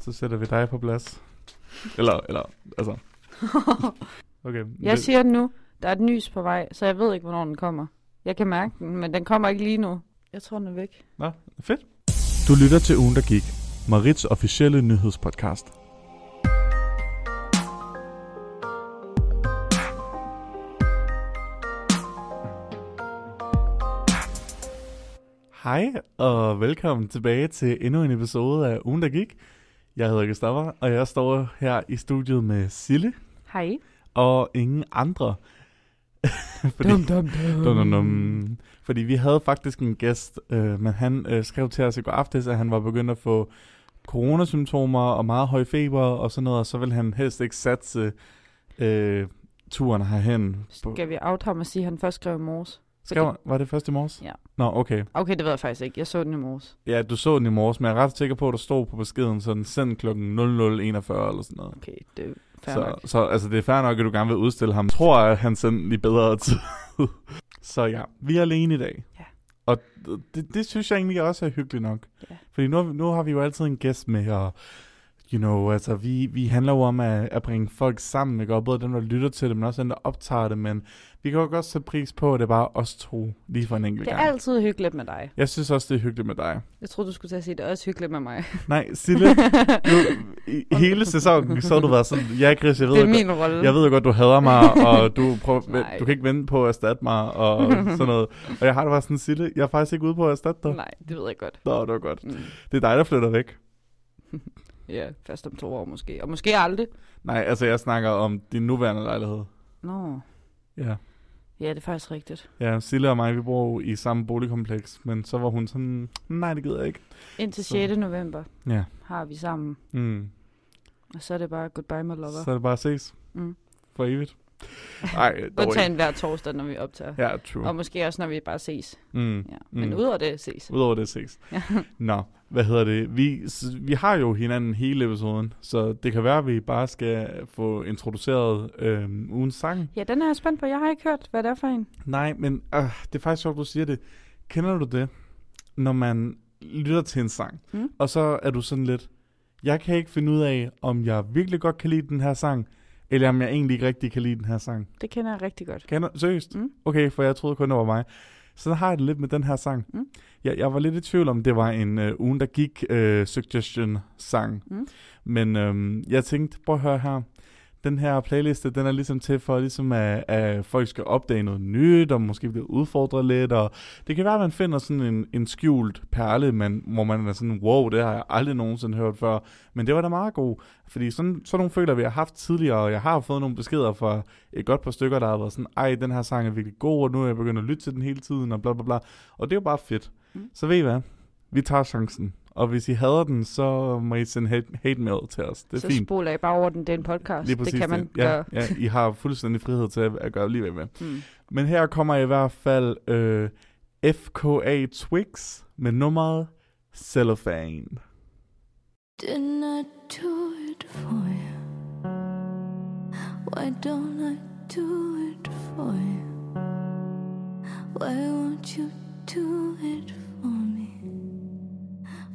Så sætter vi dig på plads. Eller, eller, altså. Okay. Jeg det- siger det nu. Der er et nys på vej, så jeg ved ikke, hvornår den kommer. Jeg kan mærke den, men den kommer ikke lige nu. Jeg tror, den er væk. Nå, fedt. Du lytter til Ugen, der gik. Marits officielle nyhedspodcast. Hej, og velkommen tilbage til endnu en episode af Ugen, der gik. Jeg hedder Gustava, og jeg står her i studiet med Sille Hej. og ingen andre. Fordi, Dum, dum, dum. Dum, dum, dum. Fordi vi havde faktisk en gæst, øh, men han øh, skrev til os i går aftes, at han var begyndt at få coronasymptomer og meget høj feber og sådan noget, og så ville han helst ikke satse øh, turen herhen. Skal vi out ham og sige, at han først skrev i morges? Skrev, var det først i morges? Ja. Nå, okay. Okay, det ved jeg faktisk ikke. Jeg så den i morges. Ja, du så den i morges, men jeg er ret sikker på, at der stod på beskeden sådan sendt klokken 00.41 eller sådan noget. Okay, det er fair så, nok. så altså, det er fair nok, at du gerne vil udstille ham. Jeg tror, at han sendte i bedre tid. så ja, vi er alene i dag. Ja. Og det, det synes jeg egentlig også er hyggeligt nok. Ja. Fordi nu, nu har vi jo altid en gæst med, og you know, altså, vi, vi handler jo om at, at bringe folk sammen, ikke? Og både dem, der lytter til det, men også dem, der optager det, men vi kan jo godt sætte pris på, at det er bare os to, lige for en enkelt Det er gang. altid hyggeligt med dig. Jeg synes også, det er hyggeligt med dig. Jeg troede, du skulle til at sige, at det er også hyggeligt med mig. Nej, Sille, i hele sæsonen, så har du været sådan, ja Chris, jeg ved, det er min rolle. jeg ved jo godt, du hader mig, og du, prøver, du kan ikke vente på at erstatte mig, og sådan noget. Og jeg har det bare sådan, Sille, jeg er faktisk ikke ude på at erstatte dig. Nej, det ved jeg godt. Nå, det var godt. Mm. Det er dig, der flytter væk. Ja, først om to år måske. Og måske aldrig. Nej, altså jeg snakker om din nuværende lejlighed. Nå, Ja. ja, det er faktisk rigtigt. Ja, Sille og mig, vi bor i samme boligkompleks, men så var hun sådan, nej, det gider jeg ikke. Indtil Så- 6. november Ja. har vi sammen. Mm. Og så er det bare goodbye, my lover. Så er det bare ses Mm. for evigt. Nej, Undtagen hver torsdag, når vi optager. Ja, true. Og måske også, når vi bare ses. Mm. Ja. Men Mm. udover det, ses. Udover det ses. Ja. Nå, hvad hedder det? Vi, vi har jo hinanden hele episoden, så det kan være, at vi bare skal få introduceret øh, ugens sang. Ja, den er jeg spændt på. Jeg har ikke hørt, hvad det er for en. Nej, men øh, det er faktisk sjovt, du siger det. Kender du det, når man lytter til en sang, Mm. og så er du sådan lidt, jeg kan ikke finde ud af, om jeg virkelig godt kan lide den her sang, eller om jeg egentlig ikke rigtig kan lide den her sang. Det kender jeg rigtig godt. Kender, seriøst? Mm. Okay, for jeg troede kun, det var mig. Så har jeg det lidt med den her sang. Mm. Jeg, jeg var lidt i tvivl om, det var en øh, ugen, der gik øh, suggestion-sang. Mm. Men øhm, jeg tænkte, prøv at høre her. Den her playliste, den er ligesom til for, ligesom at, at folk skal opdage noget nyt, og måske blive udfordret lidt. Og det kan være, at man finder sådan en, en skjult perle, man, hvor man er sådan, wow, det har jeg aldrig nogensinde hørt før. Men det var da meget god. Fordi sådan, sådan nogle føler vi har haft tidligere, og jeg har fået nogle beskeder fra et godt par stykker, der har været sådan, ej, den her sang er virkelig god, og nu er jeg begyndt at lytte til den hele tiden, og bla bla bla. Og det er jo bare fedt. Mm. Så ved I hvad? Vi tager chancen. Og hvis I hader den, så må I sende hate, hate mail til os. Det er så fint. spoler jeg bare over den. Det er en podcast. Lige præcis det kan man det. Ja, gøre. ja, I har fuldstændig frihed til at, at gøre lige hvad med. Mm. Men her kommer i hvert fald øh, FKA Twix med nummeret Cellophane. Didn't I do it for you? Why don't I do it for you? Why won't you do it for me?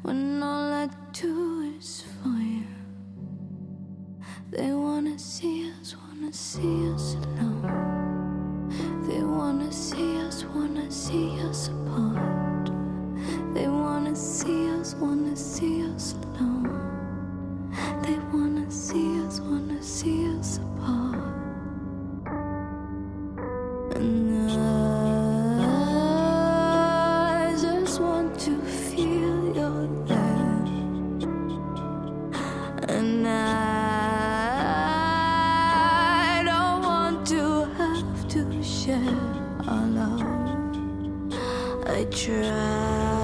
When all I do is for you. They wanna see us, wanna see us alone. They wanna see us, wanna see us apart. They wanna see us, wanna see us alone. They wanna see us, wanna see us apart. I try.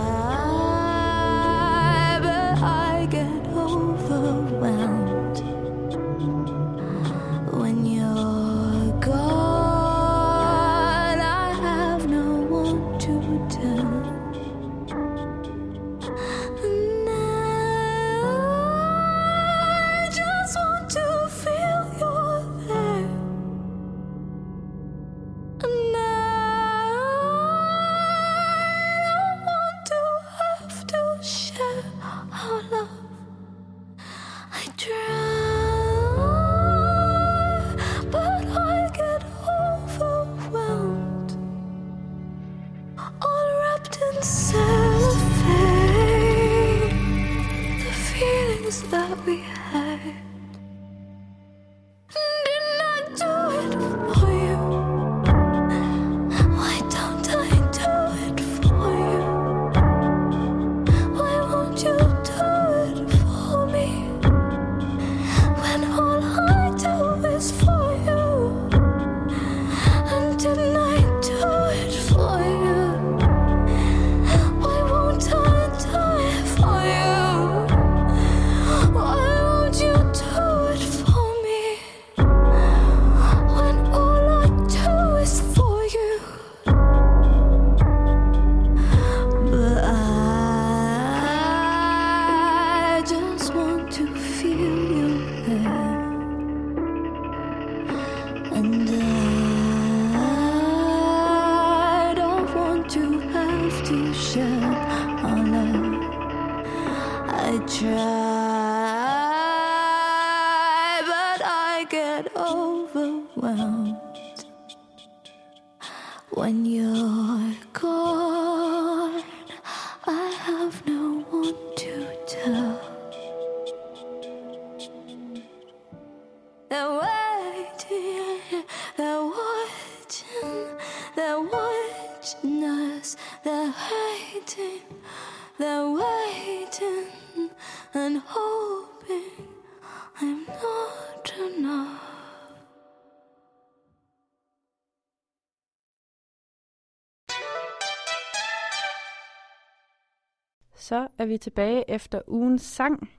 Så er vi tilbage efter ugens sang.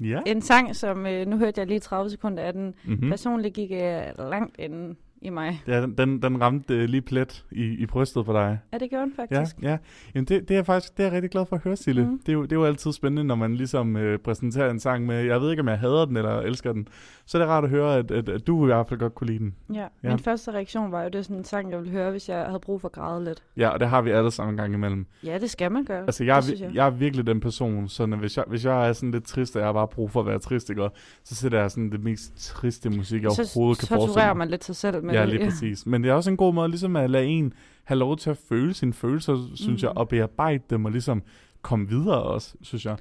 Ja. En sang, som øh, nu hørte jeg lige 30 sekunder af den. Mm-hmm. Mm. Personligt gik jeg langt inden i mig. Ja, den, den, den ramte øh, lige plet i, i brystet på dig. Er det gjort Ja, faktisk? ja. Jamen det, det er faktisk det er jeg rigtig glad for at høre, Sille. Mm. Det, er jo, det er jo altid spændende, når man ligesom øh, præsenterer en sang med, jeg ved ikke, om jeg hader den eller elsker den. Så er det rart at høre, at, at, at du i hvert fald godt kunne lide den. Ja. Ja. Min første reaktion var jo, det er sådan en sang, jeg ville høre, hvis jeg havde brug for at græde lidt. Ja, og det har vi alle sammen en gang imellem. Ja, det skal man gøre. Altså, jeg, er, det jeg. jeg er virkelig den person, så hvis jeg, hvis jeg er sådan lidt trist, og jeg har bare brug for at være trist, ikke? Så sætter jeg sådan det mest triste musik, jeg så overhovedet kan forestille mig. man lidt sig selv med Ja, det. lige præcis. Men det er også en god måde ligesom at lade en have lov til at føle sine følelser, synes Mhm. jeg, og bearbejde dem og ligesom komme videre også, synes jeg.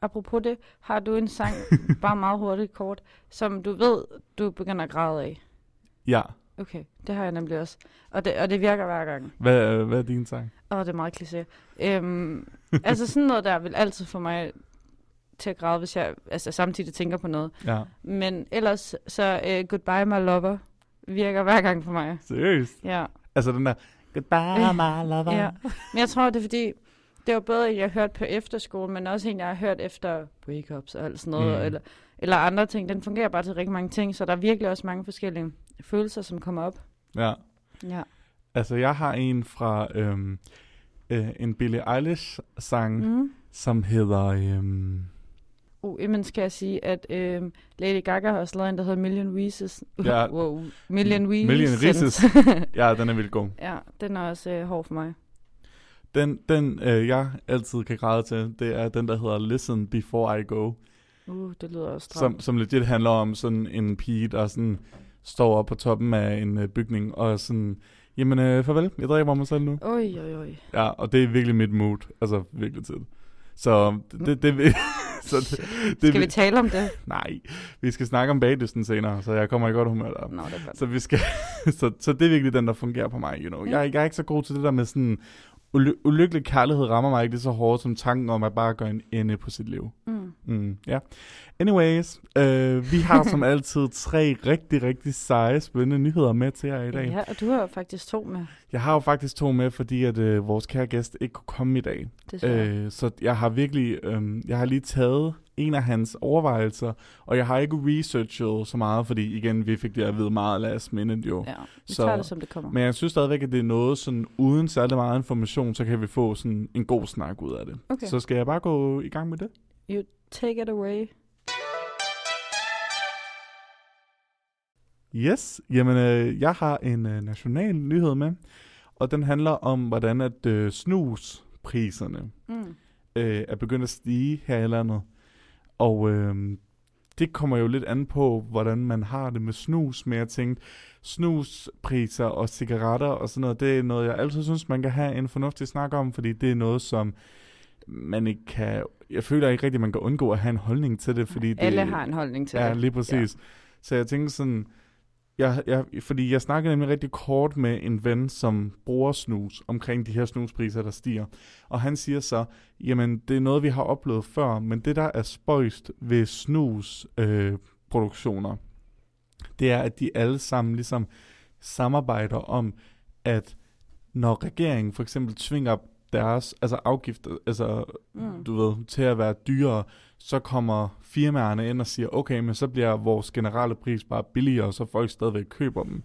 Apropos det, har du en sang, bare meget hurtigt kort, som du ved, du begynder at græde af? Ja. Okay, det har jeg nemlig også. Og det, og det virker hver gang. Hvad, øh, hvad er din sang? Åh, det er meget kliché. Øhm, altså sådan noget der vil altid få mig til at græde, hvis jeg altså, samtidig tænker på noget. Ja. Men ellers, så uh, Goodbye My Lover virker hver gang for mig. Seriøst? Ja, Altså den der, goodbye my lover. ja. Men jeg tror, det er fordi, det var både en, jeg har hørt på efterskole, men også en, jeg har hørt efter breakups og alt sådan noget, Mm. eller, eller andre ting. Den fungerer bare til rigtig mange ting, så der er virkelig også mange forskellige følelser, som kommer op. ja. Ja. Altså jeg har en fra øhm, øh, en Billie Eilish-sang. Mm. som hedder... Øhm, Uh, imens kan jeg sige, at øh, Lady Gaga har også lavet en, der hedder Million Reasons. Ja. wow. Million Reasons. Million Reasons. ja, den er vildt god. ja, den er også øh, hård for mig. Den, den øh, jeg altid kan græde til, det er den, der hedder Listen Before I Go. Uh, det lyder også Som, stramt. som legit handler om sådan en pige, der sådan står op på toppen af en øh, bygning og sådan, jamen øh, farvel, jeg dræber mig selv nu. Oj, oj, oj. Ja, og det er virkelig mit mood, altså virkelig til. Så det, det, det, så det, det Skal vi tale om det? Nej, vi skal snakke om bagdysten senere, så jeg kommer i godt humør der. Nå, det er godt. Så, vi skal, så, så det er virkelig den, der fungerer på mig, you know. Ja. Jeg, jeg er ikke så god til det der med sådan, uly- ulykkelig kærlighed rammer mig ikke lige så hårdt som tanken om at bare gøre en ende på sit liv. Mm. Mm, ja. Anyways, øh, vi har som altid tre rigtig, rigtig seje, spændende nyheder med til jer i dag. Ja, og du har jo faktisk to med. Jeg har jo faktisk to med, fordi at øh, vores kære gæst ikke kunne komme i dag. Øh, så jeg har virkelig, øh, jeg har lige taget en af hans overvejelser, og jeg har ikke researchet så meget, fordi igen, vi fik det at vide meget last minute jo. Ja, vi så- tager det, som det kommer. Men jeg synes stadigvæk, at det er noget sådan, uden særlig meget information, så kan vi få sådan en god snak ud af det. Okay. Så skal jeg bare gå i gang med det? Take it away. Yes, jamen øh, jeg har en øh, national nyhed med, og den handler om, hvordan at øh, snuspriserne Mm. øh, er begyndt at stige her i landet. Og øh, det kommer jo lidt an på, hvordan man har det med snus, men jeg tænkte, snuspriser og cigaretter og sådan noget, det er noget, jeg altid synes, man kan have en fornuftig snak om, fordi det er noget, som man ikke kan, jeg føler ikke rigtigt, man kan undgå at have en holdning til det, fordi det, Alle har en holdning til ja, det. lige præcis. Ja. Så jeg tænkte sådan, jeg, jeg, fordi jeg snakkede nemlig rigtig kort med en ven, som bruger snus, omkring de her snuspriser, der stiger. Og han siger så, jamen det er noget, vi har oplevet før, men det der er spøjst ved snus øh, det er, at de alle sammen ligesom samarbejder om, at når regeringen for eksempel tvinger deres altså afgifter, altså Mm. du ved, til at være dyrere, så kommer firmaerne ind og siger, okay, men så bliver vores generelle pris bare billigere, så folk stadigvæk køber dem.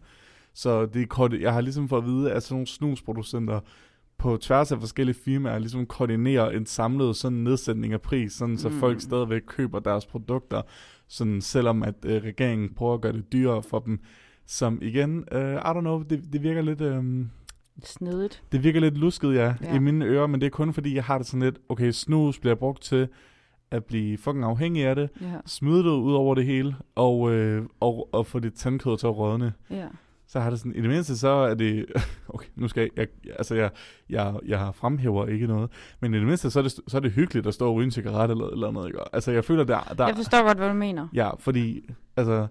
Så det er kort, jeg har ligesom fået at vide, at sådan nogle snusproducenter på tværs af forskellige firmaer ligesom koordinerer en samlet sådan nedsætning af pris, sådan så Mm. folk stadigvæk køber deres produkter, sådan selvom at øh, regeringen prøver at gøre det dyrere for dem. Som igen, øh, I don't know, det, det virker lidt... Øh, Snedigt. det virker lidt lusket, Ja. ja, i mine ører, men det er kun fordi, jeg har det sådan lidt, okay, snus bliver brugt til at blive fucking afhængig af det, Ja. smide det ud over det hele, og, øh, og, og få det tandkød til at rådne. ja. Så har det sådan, i det mindste så er det, okay, nu skal jeg, jeg altså jeg, jeg, jeg fremhæver ikke noget, men i det mindste så er det, så er det hyggeligt at stå og ryge en cigaret eller, eller noget, ikke? Altså jeg føler, der, der, Jeg forstår godt, hvad du mener. Ja, fordi altså,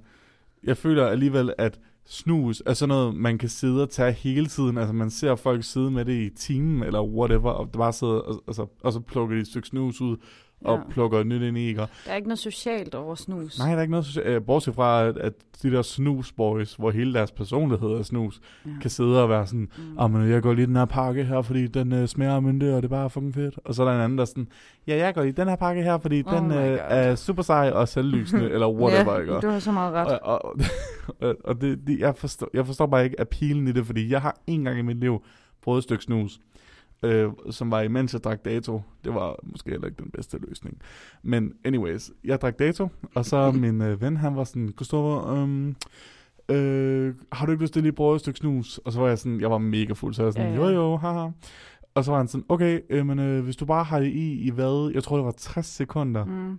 jeg føler alligevel, at snus er sådan noget, man kan sidde og tage hele tiden. Altså man ser folk sidde med det i timen, eller whatever, og bare sidder, og, altså, og så plukker de et stykke snus ud, og Ja. plukker nyt ind i, ikke? Der er ikke noget socialt over snus. Nej, der er ikke noget, socia- øh, bortset fra, at, at de der snusboys, hvor hele deres personlighed er snus, Ja. kan sidde og være sådan, Mm. Åh, men jeg går lige den her pakke her, fordi den øh, smager af mynte, og det er bare fucking fedt. Og så er der en anden, der er sådan, ja, jeg går lige den her pakke her, fordi Oh den øh, er super sej og selvlysende, eller whatever, ikke? ja, Og- du har så meget ret. og, og, og, og det, det, jeg, forstår, jeg forstår bare ikke appealen i det, fordi jeg har en gang i mit liv prøvet et stykke snus, øh, som var imens jeg drak dato. Det var måske heller ikke den bedste løsning. Men anyways, jeg drak dato, og så min øh, ven, han var sådan, Christoffer, øhm, øh, har du ikke lyst til lige at prøve et stykke snus? Og så var jeg sådan, jeg var mega fuld, så jeg var sådan, Ja, jo ja. jo, haha. Og så var han sådan, okay, øh, men øh, hvis du bare har det i, i hvad, jeg tror det var 60 sekunder, Mm.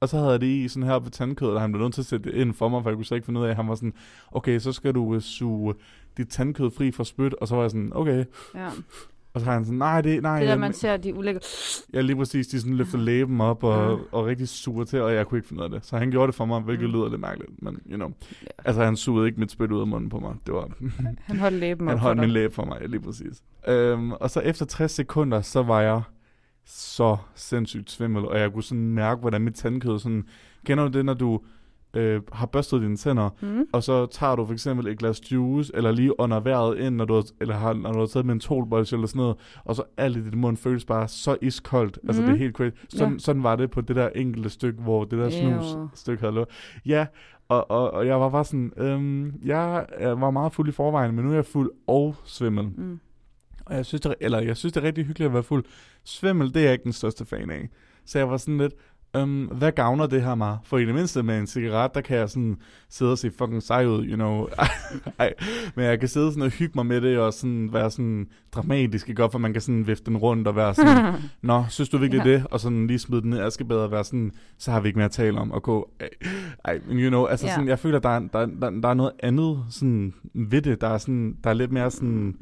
og så havde jeg det i sådan her ved tandkødet, og han blev nødt til at sætte det ind for mig, for jeg kunne slet ikke finde ud af, han var sådan, okay, så skal du uh, suge dit tandkød fri fra spyt, og så var jeg sådan, okay. Ja. Og så har han sådan, nej, det, nej, Det der, jeg, man ser, de ulækre... jeg lige præcis, de sådan løfter læben op og, Ja. og rigtig suger til, og jeg kunne ikke finde ud af det. Så han gjorde det for mig, hvilket Mm. lyder lidt mærkeligt, men you know. Ja. Altså, han sugede ikke mit spyt ud af munden på mig. Det var, Han holdt læben han holdt min læbe for mig, ja, lige præcis. Øhm, og så efter 60 sekunder, så var jeg så sindssygt svimmel, og jeg kunne sådan mærke, hvordan mit tandkød sådan... Kender du det, når du øh, har børstet dine tænder, Mm. og så tager du for eksempel et glas juice, eller lige under vejret ind, når du har, eller har, når du har taget mentolbolge eller sådan noget, og så alt i dit mund føles bare så iskoldt. Altså, det er Mhm. helt crazy. Sådan, Ja. sådan var det på det der enkelte stykke, hvor det der snus-stykke havde lå. Ja, og, og, og jeg var bare sådan, øhm, jeg var meget fuld i forvejen, men nu er jeg fuld og svimmel. Mm. Og jeg synes, det, er- eller jeg synes, det er rigtig hyggeligt at være fuld. Svimmel, det er jeg ikke den største fan af. Så jeg var sådan lidt, øhm, hvad gavner det her mig? For i det mindste med en cigaret, der kan jeg sådan sidde og se fucking sej ud, you know. Ej, men jeg kan sidde sådan og hygge mig med det, og sådan være sådan dramatisk, ikke? For man kan sådan vifte den rundt og være sådan, Nå, synes du virkelig Ja. det? Og sådan lige smide den ned i askebadet og være sådan, så har vi ikke mere at tale om. Og gå, ej, men you know, altså ja. sådan, jeg føler, der er, der, der, der er noget andet sådan ved det. Der er, sådan, der er lidt mere sådan,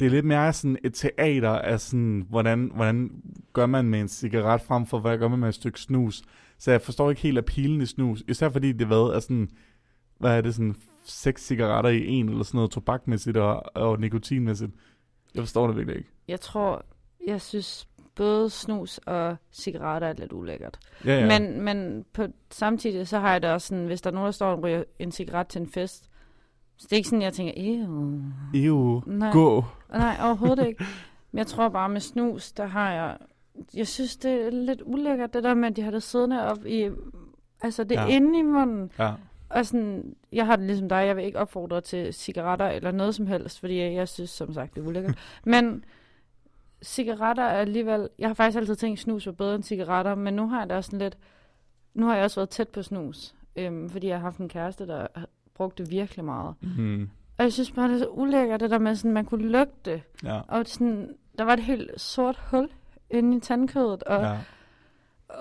det er lidt mere sådan et teater af sådan, hvordan, hvordan gør man med en cigaret frem for, hvad gør man med et stykke snus. Så jeg forstår ikke helt appealen i snus. Især fordi det hvad, er sådan, hvad er det, sådan seks cigaretter i en, eller sådan noget tobakmæssigt og, og nikotinmæssigt. Jeg forstår det virkelig ikke. Jeg tror, jeg synes både snus og cigaretter er lidt ulækkert. Ja, ja. Men, men på, samtidig så har jeg det også sådan, hvis der er nogen, der står og ryger en cigaret til en fest, så det er ikke sådan, jeg tænker, ew. Ew, Nej. gå. Nej, overhovedet ikke. Men jeg tror bare med snus, der har jeg... Jeg synes, det er lidt ulækkert, det der med, at de har det siddende op i... Altså, det er Ja. inde i munden. Ja. Og sådan, jeg har det ligesom dig, jeg vil ikke opfordre til cigaretter eller noget som helst, fordi jeg, jeg synes som sagt, det er ulækkert. Men cigaretter er alligevel... Jeg har faktisk altid tænkt, snus var bedre end cigaretter, men nu har jeg også sådan lidt... Nu har jeg også været tæt på snus, øhm, fordi jeg har haft en kæreste, der har brugt det virkelig meget. Mm. Og jeg synes bare, det er så ulækkert, det der med, sådan, man kunne lugte det. Ja. Og sådan, der var et helt sort hul inde i tandkødet, og, ja.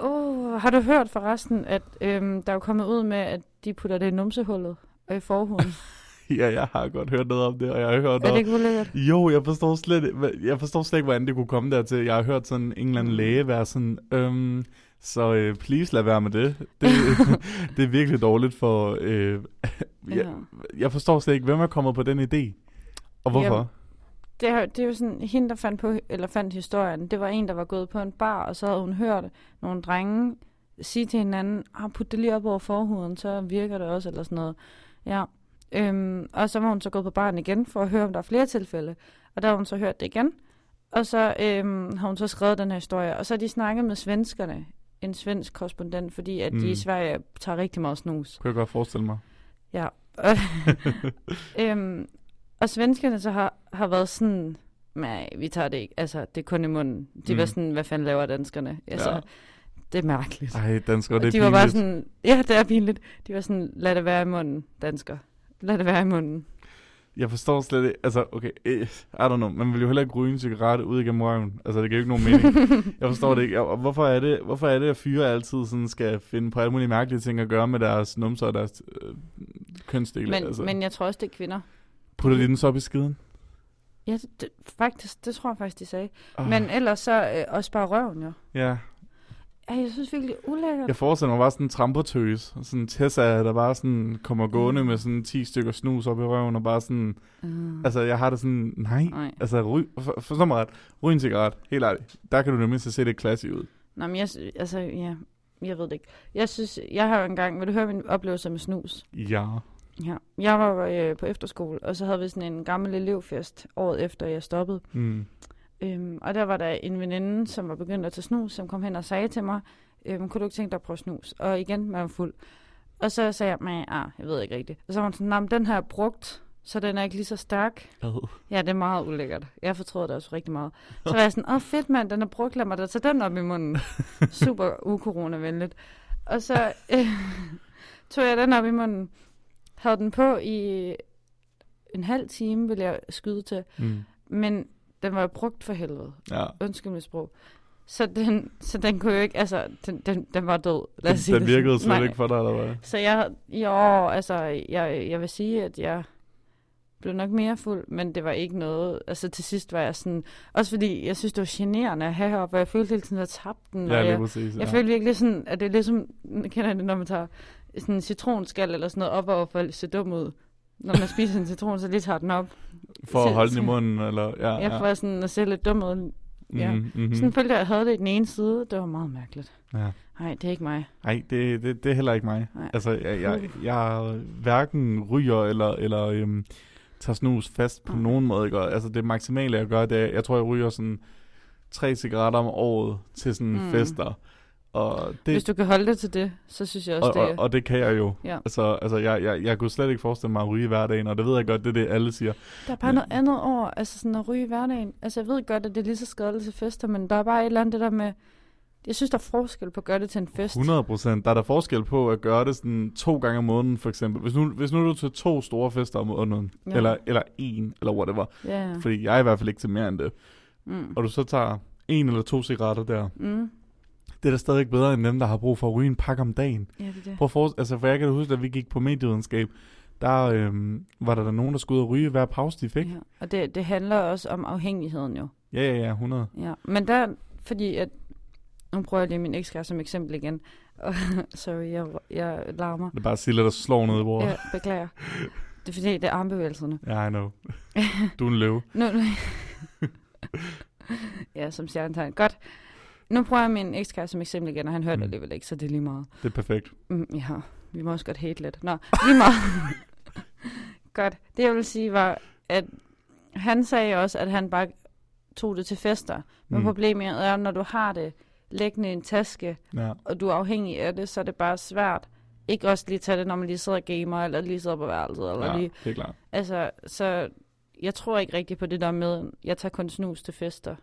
Oh, har du hørt forresten, at øhm, der er jo kommet ud med, at de putter det i numsehullet og i forhuden? Ja, jeg har godt hørt noget om det, og jeg har hørt er det ikke ulækkert? Jo, jeg forstår slet jeg forstår slet ikke, hvordan det kunne komme dertil. Jeg har hørt sådan en eller anden læge være sådan, øhm, så øh, please lad være med det. Det, det er virkelig dårligt for... Øh, jeg, jeg forstår slet ikke, hvem er kommet på den idé, og hvorfor? Jamen, Det er, det er jo sådan, hende, der fandt, på, eller fandt historien, det var en, der var gået på en bar, og så havde hun hørt nogle drenge sige til hinanden, ah, put det lige op over forhuden, så virker det også, eller sådan noget. Ja. Øhm, og så var hun så gået på baren igen, for at høre, om der er flere tilfælde. Og der har hun så hørt det igen. Og så øhm, har hun så skrevet den her historie. Og så har de snakket med svenskerne, en svensk korrespondent, fordi at mm. de Mm. i Sverige tager rigtig meget snus. Kunne jeg godt forestille mig. Ja. Og, øhm, og svenskerne så har, har været sådan, nej, vi tager det ikke. Altså, det er kun i munden. De mm. var Mm. sådan, hvad fanden laver danskerne? Altså, Ja. det er mærkeligt. Ej, danskere, det er de var bare pinligt. sådan, ja, det er pinligt. De var sådan, lad det være i munden, dansker. Lad det være i munden. Jeg forstår slet ikke, altså okay, eh, I don't know, man vil jo heller ikke ryge en cigaret ud igennem røven. Altså det giver jo ikke nogen mening. jeg forstår det ikke. Og hvorfor er det, hvorfor er det at fyre altid sådan skal finde på alle mulige mærkelige ting at gøre med deres numser og deres øh, kønsdele? Men, altså. men jeg tror også, det er kvinder. Putter de den så op i skiden? Ja, det, det, faktisk, det tror jeg faktisk, de sagde. Oh, Men ellers så øh, også bare røven, jo. Ja, Ej, jeg synes virkelig, det er ulækkert. jeg forestiller mig bare sådan en trampertøs. Sådan en Tessa, der bare sådan kommer gående med sådan 10 stykker snus op i røven og bare sådan... Mm. Altså jeg har det sådan, nej, Nej. altså ryg, for, forstå mig ret, ryg en cigaret, helt ærligt. Der kan du nemlig se lidt klasse ud. Nå, men jeg, altså, ja, jeg ved det ikke. Jeg synes, jeg har engang, vil du høre min oplevelse med snus? Ja. Ja. Jeg var øh, på efterskole, og så havde vi sådan en gammel elevfest året efter, jeg stoppede. Mm. Øhm, og der var der en veninde, som var begyndt at tage snus, som kom hen og sagde til mig, øhm, kunne du ikke tænke dig at prøve snus? Og igen, man var fuld. Og så sagde jeg, men ah, jeg ved ikke rigtigt. Og så var hun sådan, "Nå, men den her er brugt, så den er ikke lige så stærk. Ad. Ja, det er meget ulækkert. Jeg fortrød det også rigtig meget. Så var jeg sådan, åh fedt mand, den er brugt, lad mig da tage den op i munden. Super ukoronavenligt. Og så øh, tog jeg den op i munden, havde den på i en halv time, vil jeg skyde til. Mm. Men den var jo brugt for helvede. Ja. Undskyld mit sprog. Så den, så den kunne jo ikke, altså, den, den, den var død. Lad os sige Den det virkede sådan. slet Nej. ikke for dig, eller hvad? Så jeg, jo, altså, jeg, jeg vil sige, at jeg blev nok mere fuld, men det var ikke noget, altså til sidst var jeg sådan, også fordi jeg synes, det var generende at have heroppe, og jeg følte hele tiden, at jeg tabte den, Ja, og jeg, præcis. jeg ja. følte virkelig sådan, at det er ligesom, kender jeg det, når man tager sådan en citronskal eller sådan noget op over for at se dum ud. Når man spiser en citron, så lige tager den op. For at holde den i munden, eller... Ja, ja. får sådan at se lidt dum ud. ja. Mm, mm-hmm. Sådan følte jeg, jeg havde det i den ene side. Det var meget mærkeligt. Ja. Nej, det er ikke mig. Nej, det, det, det er heller ikke mig. Nej. Altså, jeg, jeg, jeg hverken ryger eller, eller øhm, tager snus fast på Nej. nogen måde. Ikke? Altså, det maksimale, jeg gør, det er, jeg tror, jeg ryger sådan tre cigaretter om året til sådan Mm. mm. fester. Og det, Hvis du kan holde det til det, så synes jeg også, og, det og, er... og det kan jeg jo. Ja. Altså, altså jeg, jeg, jeg kunne slet ikke forestille mig at ryge i hverdagen, og det ved jeg godt, det er det, alle siger. Der er bare Men- noget andet over, altså sådan at ryge i hverdagen. Altså jeg ved godt, at det er lige så skadeligt til fester, men der er bare et eller andet det der med... Jeg synes, der er forskel på at gøre det til en fest. 100 procent. Der er der forskel på at gøre det sådan to gange om måneden, for eksempel. Hvis nu, hvis nu er du til to store fester om måneden, Ja. eller, eller en, eller whatever. Ja. Fordi jeg er i hvert fald ikke til mere end det. Mm. Og du så tager en eller to cigaretter der. Mm. Det er da stadig bedre end dem, der har brug for at ryge en pakke om dagen. Ja, det er det. Prøv at altså for jeg kan da huske, at vi gik på medievidenskab, der øhm, var der, der nogen, der skulle ud og ryge hver pause, de fik. Ja. Og det, det handler også om afhængigheden jo. Ja, ja, ja, 100. Ja. Men der, fordi at... Nu prøver jeg lige min ekskæreste som eksempel igen. Sorry, jeg, jeg larmer. Det er bare Silla, der slår ned i bordet. Ja, beklager. Det er fordi, det er armbevægelserne. Ja, yeah, I know. Du er en løve. Nu, nu. ja, som stjernetegn. Godt. Nu prøver jeg min ekskæreste som eksempel igen, og han hørte Mm. alligevel ikke, så det er lige meget. Det er perfekt. Mm, ja, vi må også godt hate lidt. Nå, lige meget. godt. Det jeg vil sige var, at han sagde også, at han bare tog det til fester. Men Mm. problemet er, når du har det liggende i en taske, Ja. og du er afhængig af det, så er det bare svært. Ikke også lige tage det, når man lige sidder og gamer, eller lige sidder på værelset, eller ja, lige det er klart. Altså, så jeg tror ikke rigtigt på det der med, jeg tager kun snus til fester.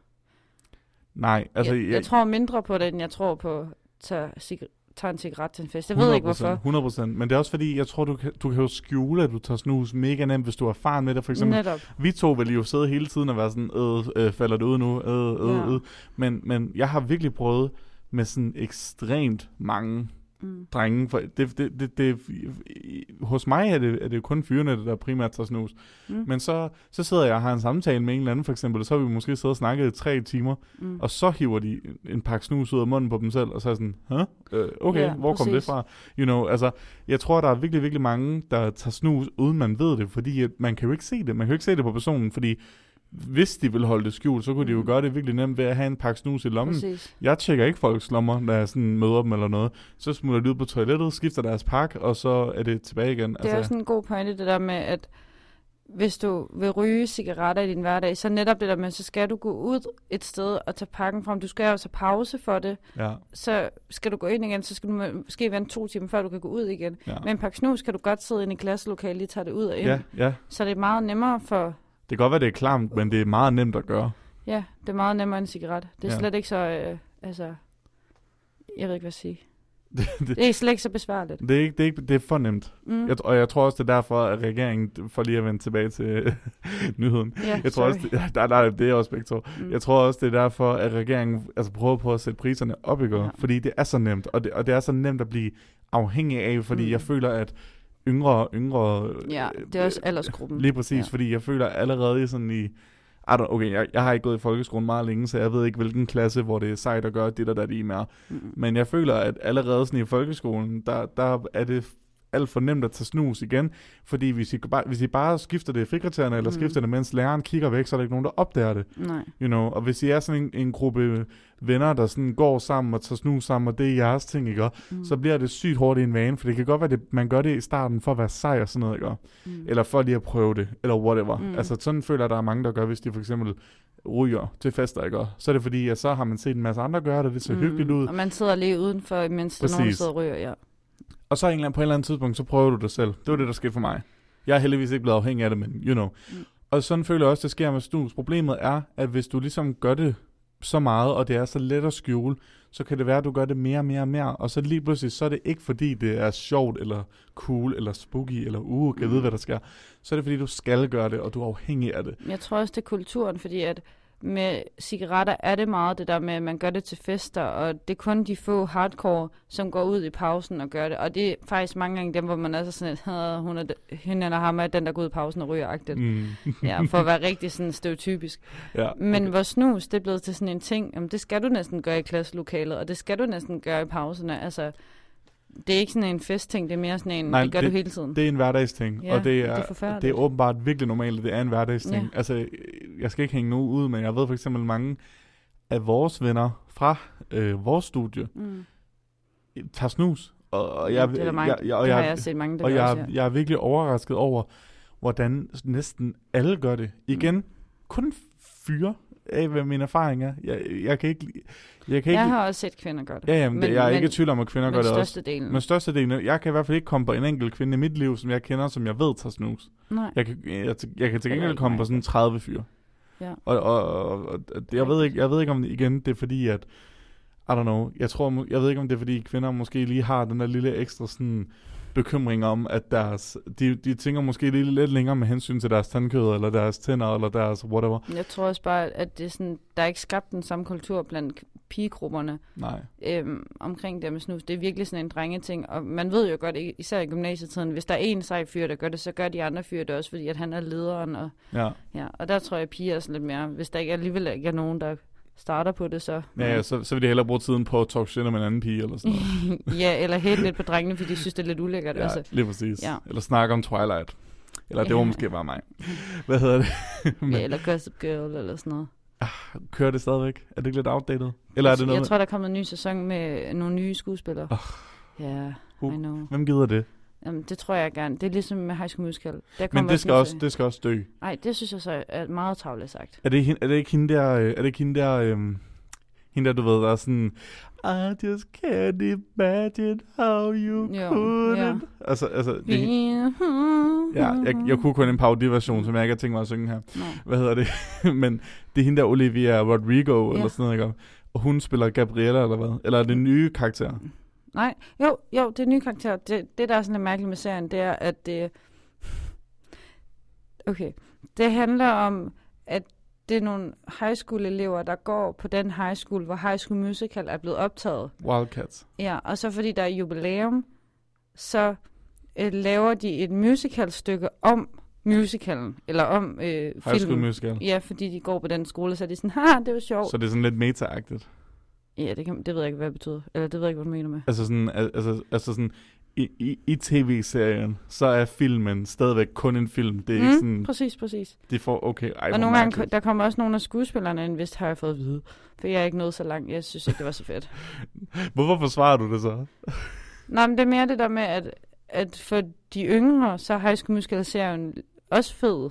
Nej, altså... jeg, jeg tror mindre på det, end jeg tror på at tage, cig- tage en cigaret til en fest. Jeg ved ikke, hvorfor. 100 procent. Men det er også fordi, jeg tror, du kan, du kan jo skjule, at du tager snus mega nemt, hvis du er erfaren med det. For eksempel, Netop. vi to vil jo sidde hele tiden og være sådan, øh, øh falder det ud nu, øh, øh, Ja. øh. Men, men jeg har virkelig prøvet med sådan ekstremt mange Mm. drenge. For det, det, det, det, hos mig er det, er det kun fyrene, der primært tager snus. Mm. Men så, så sidder jeg og har en samtale med en eller anden, for eksempel, og så har vi måske siddet og snakket i tre timer, Mm. og så hiver de en- pakke snus ud af munden på dem selv, og så er sådan, huh? Øh, okay, Ja, hvor kom det præcis. fra? You know, altså, jeg tror, der er virkelig, virkelig mange, der tager snus, uden man ved det, fordi man kan jo ikke se det. Man kan jo ikke se det på personen, fordi hvis de vil holde det skjult, så kunne de jo Mm. gøre det virkelig nemt ved at have en pakke snus i lommen. Præcis. Jeg tjekker ikke folks lommer, når jeg sådan møder dem eller noget. Så smutter de ud på toilettet, skifter deres pakke, og så er det tilbage igen. Det er også en god pointe, det der med, at hvis du vil ryge cigaretter i din hverdag, så netop det der med, så skal du gå ud et sted og tage pakken frem. Du skal også have pause for det. ja, Så skal du gå ind igen, så skal du må- måske vente to timer, før du kan gå ud igen. ja. Med en pakke snus kan du godt sidde inde i klasselokalet, lige tage det ud og ind. ja, ja. Så det er meget nemmere for... Det kan godt være, det er klamt, men det er meget nemt at gøre. Ja, det er meget nemmere end en cigaret. Det er Ja. slet ikke så... Øh, altså... Jeg ved ikke, hvad jeg sige. Det, det, Det er slet ikke så besværligt. det, er, ikke, det, er, ikke, det er for nemt. Mm. Jeg, og jeg tror også, det er derfor, at regeringen, for lige at vende tilbage til nyheden, ja, jeg tror også, det, nej, nej, det er også begge to. Mm. Jeg tror også, det er derfor, at regeringen altså, prøver på at sætte priserne op i går, Ja. ja. fordi det er så nemt, og det, og det er så nemt at blive afhængig af, fordi Mm. mm. jeg føler, at yngre, yngre... Ja, det er også aldersgruppen. Lige præcis, Ja. fordi jeg føler allerede i sådan i... I don't, okay, jeg, jeg har ikke gået i folkeskolen meget længe, så jeg ved ikke, hvilken klasse, hvor det er sejt at gøre det der, der det er. Mm. Men jeg føler, at allerede sådan i folkeskolen, der, der er det alt for nemt at tage snus igen. Fordi hvis I, bare, hvis I bare skifter det i frikvartererne, eller Mm. skifter det, mens læreren kigger væk, så er der ikke nogen, der opdager det. Nej. You know? Og hvis I er sådan en, en gruppe venner, der sådan går sammen og tager snus sammen, og det er jeres ting, ikke? Mm. så bliver det sygt hurtigt en vane. For det kan godt være, at man gør det i starten for at være sej og sådan noget, ikke? Mm. Eller for lige at prøve det, eller whatever. Mm. Altså sådan føler jeg, der er mange, der gør, hvis de for eksempel ryger til fester, ikke? Så er det fordi, at så har man set en masse andre gøre det, det ser mm. hyggeligt ud. Og man sidder lige udenfor, mens er nogen, der Præcis. sidder og ryger, ja. Og så en eller anden, på et eller andet tidspunkt, så prøver du det selv. Det var det, der skete for mig. Jeg er heldigvis ikke blevet afhængig af det, men you know. Mm. Og sådan føler jeg også, det sker med snus. Problemet er, at hvis du ligesom gør det så meget, og det er så let at skjule, så kan det være, at du gør det mere og mere og mere. Og så lige pludselig, så er det ikke fordi, det er sjovt, eller cool, eller spooky, eller uh, kan Mm. vide, hvad der sker. Så er det fordi, du skal gøre det, og du er afhængig af det. Jeg tror også, det er kulturen, fordi at med cigaretter er det meget det der med, at man gør det til fester, og det er kun de få hardcore, som går ud i pausen og gør det. Og det er faktisk mange gange dem, hvor man er så sådan, at hun er, de- hende eller ham er den, der går ud i pausen og ryger agtigt. Mm. Ja, for at være rigtig sådan stereotypisk. ja, Men hvor snus, det er blevet til sådan en ting, jamen, det skal du næsten gøre i klasselokalet, og det skal du næsten gøre i pauserne. Altså, det er ikke sådan en festting, det er mere sådan en, Nej, det gør det- du hele tiden. Det er en hverdagsting, Ja, og det er, det er det er åbenbart virkelig normalt, at det er en hverdagsting. Ja. Altså, jeg skal ikke hænge nogen ud, men jeg ved for eksempel mange af vores venner fra øh, vores studie mm. tager snus. Og, og Ja, jeg, det er der mange, jeg, jeg, og det har jeg, jeg set mange, der og jeg, også, ja. jeg er virkelig overrasket over, hvordan næsten alle gør det. Igen, Mm. kun fyre af, hvad min erfaring er. Jeg, jeg kan ikke... Jeg kan ikke Jeg har også set kvinder gøre det. ja, jamen, men, jeg er men, ikke i tvivl om, at kvinder gør det også. Men størstedelen, jeg kan i hvert fald ikke komme på en enkelt kvinde i mit liv, som jeg kender, som jeg ved tager snus. Nej. Jeg kan, jeg, jeg, jeg kan til gengæld ikke komme på sådan 30 fyre. Ja. Og, og, og, og jeg, ved ikke, jeg ved ikke om, igen, det er fordi, at, I don't know, jeg tror, jeg ved ikke om det er fordi, kvinder måske lige har den der lille ekstra sådan, bekymring om, at deres, de, de tænker måske lige lidt længere med hensyn til deres tandkød, eller deres tænder, eller deres whatever. Jeg tror også bare, at det er sådan, der er ikke skabt den samme kultur blandt pigegrupperne Nej. øhm, omkring det med snus. Det er virkelig sådan en drengeting, og man ved jo godt, især i gymnasietiden, hvis der er en sej fyr, der gør det, så gør de andre fyre det også, fordi at han er lederen. Og, Ja. ja, og der tror jeg, at piger er sådan lidt mere, hvis der ikke alligevel ikke er nogen, der starter på det, så... Ja, ja så, så vil de hellere bruge tiden på at talk shit om en anden pige, eller sådan noget. ja, eller helt lidt på drengene, fordi de synes, det er lidt ulækkert. ja, Altså. lige præcis. Ja. Eller snakke om Twilight. Eller det var Ja. måske bare mig. Hvad hedder det? Men, Ja, eller Gossip Girl, eller sådan noget. Kører det stadigvæk? Er det ikke lidt outdated? Eller er det noget jeg tror, der er kommet en ny sæson med nogle nye skuespillere. Oh. Ja, Uh. I know. Hvem gider det? Jamen, det tror jeg gerne. Det er ligesom med High School Musical. Der Men det skal, også, til- det skal også dø. Ej, det synes jeg så er meget travligt sagt. Er det, er det ikke hende der, øh, er det ikke hende der, øhm, hende der, du ved, der er sådan, I just can't imagine how you Jo, couldn't. ja. Altså, altså, det, ja, jeg, jeg kunne kun en parodiversion, som jeg ikke har tænkt mig at synge her. Nå. Hvad hedder det? Men det er hende der, Olivia Rodrigo, Ja. eller sådan noget, ikke? Og hun spiller Gabriella, eller hvad? Eller er det nye karakter? Nej, jo, jo, det er en ny karakter. Det, det, der er sådan lidt mærkeligt med serien, det er, at det... Okay. Det handler om, at det er nogle high school elever, der går på den high school, hvor High School Musical er blevet optaget. Wildcats. Ja, og så fordi der er jubilæum, så øh, laver de et musicalstykke om musicalen, eller om øh, High School. Musical. Ja, fordi de går på den skole, så er de sådan, ha, det var sjovt. Så det er sådan lidt meta-agtigt. Ja, det, kan, det ved jeg ikke, hvad det betyder. Eller det ved jeg ikke, hvad du mener med. Altså sådan, al- altså, altså sådan i, i, i tv-serien, så er filmen stadigvæk kun en film. Det er mm. ikke sådan, præcis, præcis. de får, okay, ej, og nogle gange, der kommer også nogle af skuespillerne ind, hvis har jeg fået at vide. For jeg er ikke nået så langt. Jeg synes ikke, det var så fedt. Hvorfor forsvarer du det så? Nå, men det er mere det der med, at, at for de yngre, så er High School Musical serien også fed.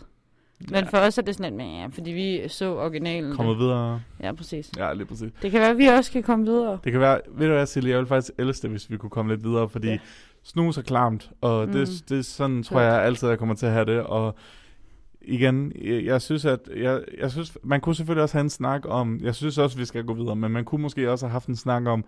Men for os er det sådan lidt, ja, fordi vi så originalen. Kommet videre. Ja, præcis. Ja, lige præcis. Det kan være, at vi også kan komme videre. Det kan være, ved du hvad, Silje, jeg vil faktisk elske det, hvis vi kunne komme lidt videre, fordi Ja. snus er klamt, og mm. Det, det sådan, tror jeg altid, jeg kommer til at have det, og igen, jeg, jeg synes, at jeg, jeg synes, man kunne selvfølgelig også have en snak om, jeg synes også, vi skal gå videre, men man kunne måske også have haft en snak om,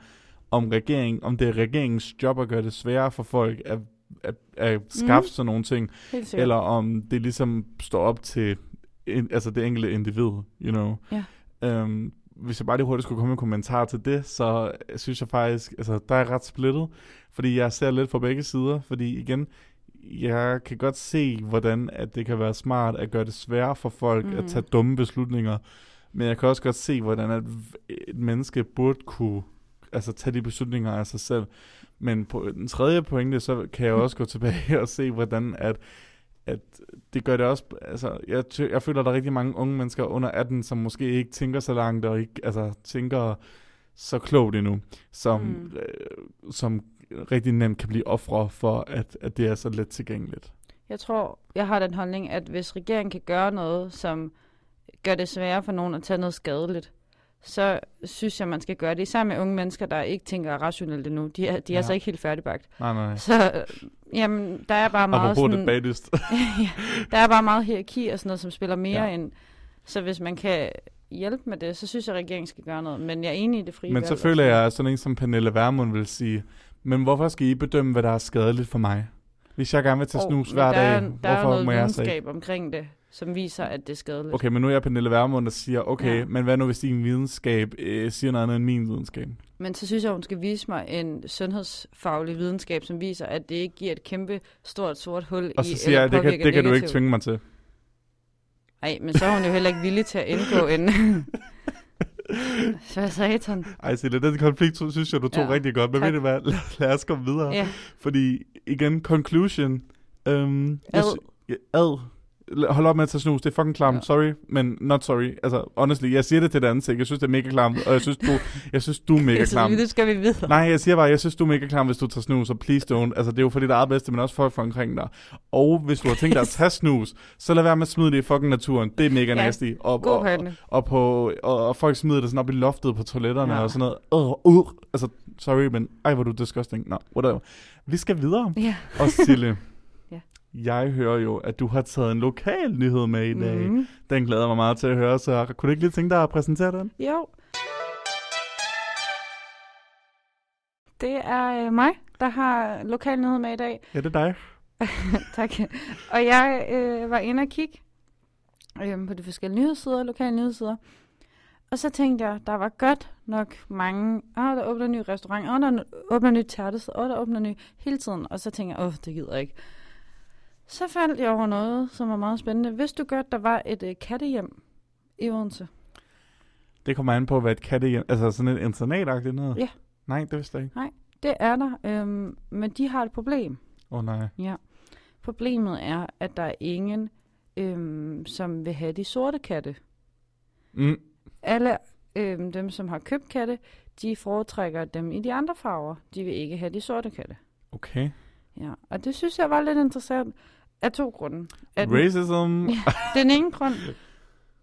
om regering, om det er regeringens job at gøre det sværere for folk at, at, at skaffe Mm. sådan nogle ting, eller om det ligesom står op til en, altså det enkelte individ, you know. Ja. Øhm, hvis jeg bare lige hurtigt skulle komme med en kommentar til det, så synes jeg faktisk, altså der er ret splittet, fordi jeg ser lidt fra begge sider, fordi igen, jeg kan godt se, hvordan at det kan være smart at gøre det sværere for folk mm. Mm. at tage dumme beslutninger, men jeg kan også godt se, hvordan at et menneske burde kunne altså, tage de beslutninger af sig selv. Men på den tredje pointe, så kan jeg også gå tilbage og se, hvordan at, at det gør det også, altså, jeg, jeg føler, at der er rigtig mange unge mennesker under 18, som måske ikke tænker så langt, og ikke, altså, tænker så klogt endnu, som, Mm. mm. øh, som rigtig nemt kan blive ofre for, at, at det er så let tilgængeligt. Jeg tror, jeg har den holdning, at hvis regeringen kan gøre noget, som gør det sværere for nogen at tage noget skadeligt, så synes jeg, man skal gøre det. Især med unge mennesker, der ikke tænker rationelt endnu. De er, de er Ja. så ikke helt færdigbagt. Nej, nej. Så jamen, der er bare meget Apropos det sådan, ja, der er bare meget hierarki og sådan noget, som spiller mere Ja. ind. Så hvis man kan hjælpe med det, så synes jeg, at regeringen skal gøre noget. Men jeg er enig i det frie Men valg så føler jeg, at sådan en som Pernille Vermund vil sige, men hvorfor skal I bedømme, hvad der er skadeligt for mig? Hvis jeg gerne vil tage Åh, snus hver der dag, er, der er hvorfor noget må jeg så ikke? omkring det, som viser, at det er skadeligt. Okay, men nu er jeg Pernille Vermund, der siger, okay, Ja. men hvad nu, hvis din videnskab øh, siger noget andet end min videnskab? Men så synes jeg, hun skal vise mig en sundhedsfaglig videnskab, som viser, at det ikke giver et kæmpe stort sort hul Og i, så siger jeg, det kan, det kan du ikke tvinge mig til. Nej, men så er hun jo heller ikke villig til at indgå en... så satan. Ej, Silje, den konflikt synes jeg, du tog Ja, rigtig godt. Men tak. ved du hvad, lad, lad os komme videre. Ja, Fordi, igen, conclusion. Øhm, jeg Ad. ja, ad. Hold op med at tage snus, det er fucking klamt. Ja. Sorry, men not sorry. Altså, honestly, jeg siger det til det ansigt. Jeg synes, det er mega klamt, og jeg synes, du, jeg synes, du er mega jeg synes, klam. det skal vi videre. Nej, jeg siger bare, jeg synes, du er mega klam, hvis du tager snus, og please don't. Altså, det er jo for dit eget bedste, men også folk for omkring dig. Og hvis du har tænkt dig at tage snus, så lad være med at smide det i fucking naturen. Det er mega Ja, nasty. Og, God og, og, og, på, og, og folk smider det sådan op i loftet på toiletterne Ja. og sådan noget. Uh, uh, altså, sorry, men ej, hvor du disgusting. Nå, whatever. Vi skal videre. Ja. Og Sille. Jeg hører jo, at du har taget en lokal nyhed med i dag. Mm. Den glæder mig meget til at høre, så kunne du ikke lige tænke dig at præsentere den? Jo. Det er øh, mig, der har lokal nyhed med i dag. Ja, det er dig. tak. Og jeg øh, var inde og kigge øh, på de forskellige nyhedssider, lokale nyhedssider. Og så tænkte jeg, der var godt nok mange, åh, der åbner en ny restaurant, åh, der åbner en ny tærtes, åh, der åbner en ny hele tiden. Og så tænkte jeg, åh, det gider jeg ikke. Så faldt jeg over noget, som var meget spændende. Vidste du godt, der var et øh, kattehjem i Odense? Det kommer an på, hvad et kattehjem... Altså sådan et internatagtigt noget? Ja. Nej, det vidste jeg ikke. Det er der, øhm, men de har et problem. Åh oh, nej. Ja. Problemet er, at der er ingen, øhm, som vil have de sorte katte. Mm. Alle øhm, dem, som har købt katte, de foretrækker dem i de andre farver. De vil ikke have de sorte katte. Okay. Ja. Og det synes jeg var lidt interessant af to grunde. At Racism. Ja. den ene grund,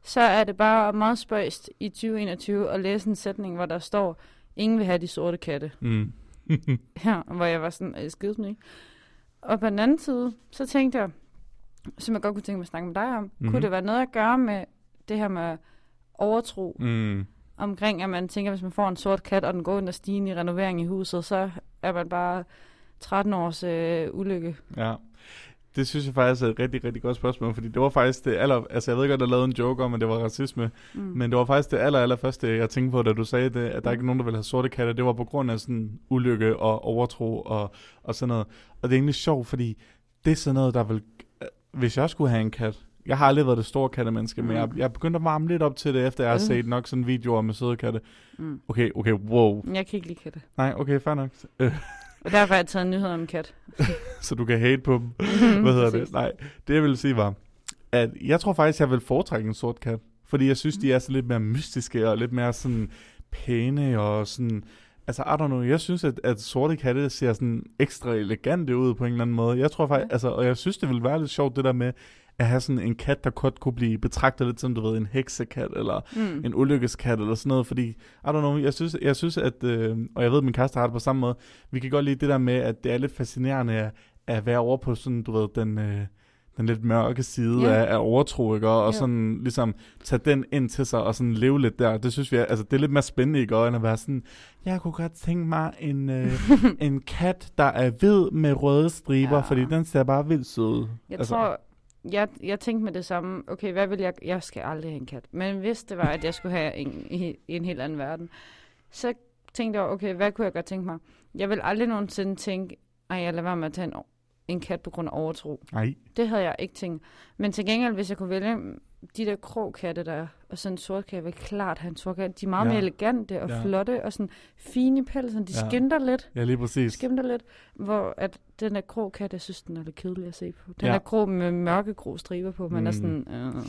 så er det bare meget spøjst i 2021 at læse en sætning, hvor der står, ingen vil have de sorte katte. Mm. Ja, hvor jeg var sådan, excuse me. Og på den anden side, så tænkte jeg, som jeg godt kunne tænke mig at snakke med dig om, mm-hmm. kunne Mhm. det være noget at gøre med det her med overtro mm. omkring, at man tænker, hvis man får en sort kat, og den går under stigen i renovering i huset, så er man bare 13 års øh, ulykke. Ja. Det synes jeg faktisk er et rigtig, rigtig godt spørgsmål, fordi det var faktisk det aller... Altså, jeg ved godt, der lavede en joke om, at det var racisme, Mm. men det var faktisk det aller, aller første, jeg tænkte på, da du sagde det, at der ikke er nogen, der vil have sorte katte. Det var på grund af sådan ulykke og overtro og, og sådan noget. Og det er egentlig sjovt, fordi det er sådan noget, der vil... Hvis jeg skulle have en kat... Jeg har aldrig været det store kattemenneske, men jeg, Mm. jeg er begyndt at varme lidt op til det, efter jeg har Øh. set nok sådan videoer med søde katte. Mm. Okay, okay, wow. Jeg kan ikke lide katte. Nej, okay, fair nok. Og derfor har jeg taget en nyhed om en kat. så du kan hate på dem. Hvad hedder det? Nej, det jeg ville sige var, at jeg tror faktisk, jeg vil foretrække en sort kat. Fordi jeg synes, de er så lidt mere mystiske og lidt mere sådan pæne og sådan... Altså, I don't know, jeg synes, at, at sorte katte ser sådan ekstra elegante ud på en eller anden måde. Jeg tror faktisk, Ja. altså, og jeg synes, det ville være lidt sjovt, det der med at have sådan en kat, der godt kunne blive betragtet lidt som, du ved, en heksekat, eller Mm. en ulykkeskat eller sådan noget, fordi, I don't know, jeg synes, jeg synes at, øh, og jeg ved, at min kæreste har det på samme måde, vi kan godt lide det der med, at det er lidt fascinerende at, at være over på sådan, du ved, den, øh, den lidt mørke side Ja. af, af overtro, ikke? Og, og Jo. sådan ligesom tage den ind til sig og sådan leve lidt der. Det synes vi, er, altså det er lidt mere spændende, ikke? Og end at være sådan, jeg kunne godt tænke mig en, øh, en kat, der er hvid med røde striber, Ja. fordi den ser bare vildt sød ud. Jeg altså. tror, jeg, jeg tænkte med det samme, okay, hvad vil jeg, jeg skal aldrig have en kat. Men hvis det var, at jeg skulle have en i, i en helt anden verden, så tænkte jeg, okay, hvad kunne jeg godt tænke mig? Jeg vil aldrig nogensinde tænke, ej, jeg lader være med at tage en, en kat på grund af overtro. Nej, Det havde jeg ikke tænkt. Men til gengæld, hvis jeg kunne vælge de der krogkatte der, og sådan en sort kat, jeg vil klart have en sort kat. De er meget Ja. mere elegante og Ja. flotte, og sådan fine i pelsen. De Ja. skimter lidt. ja lige præcis. skimter lidt, hvor at den der grå kat, jeg synes, den er lidt kedelig at se på. Den Ja. er grå med mørke grå striber på, man Mm. er sådan, øh.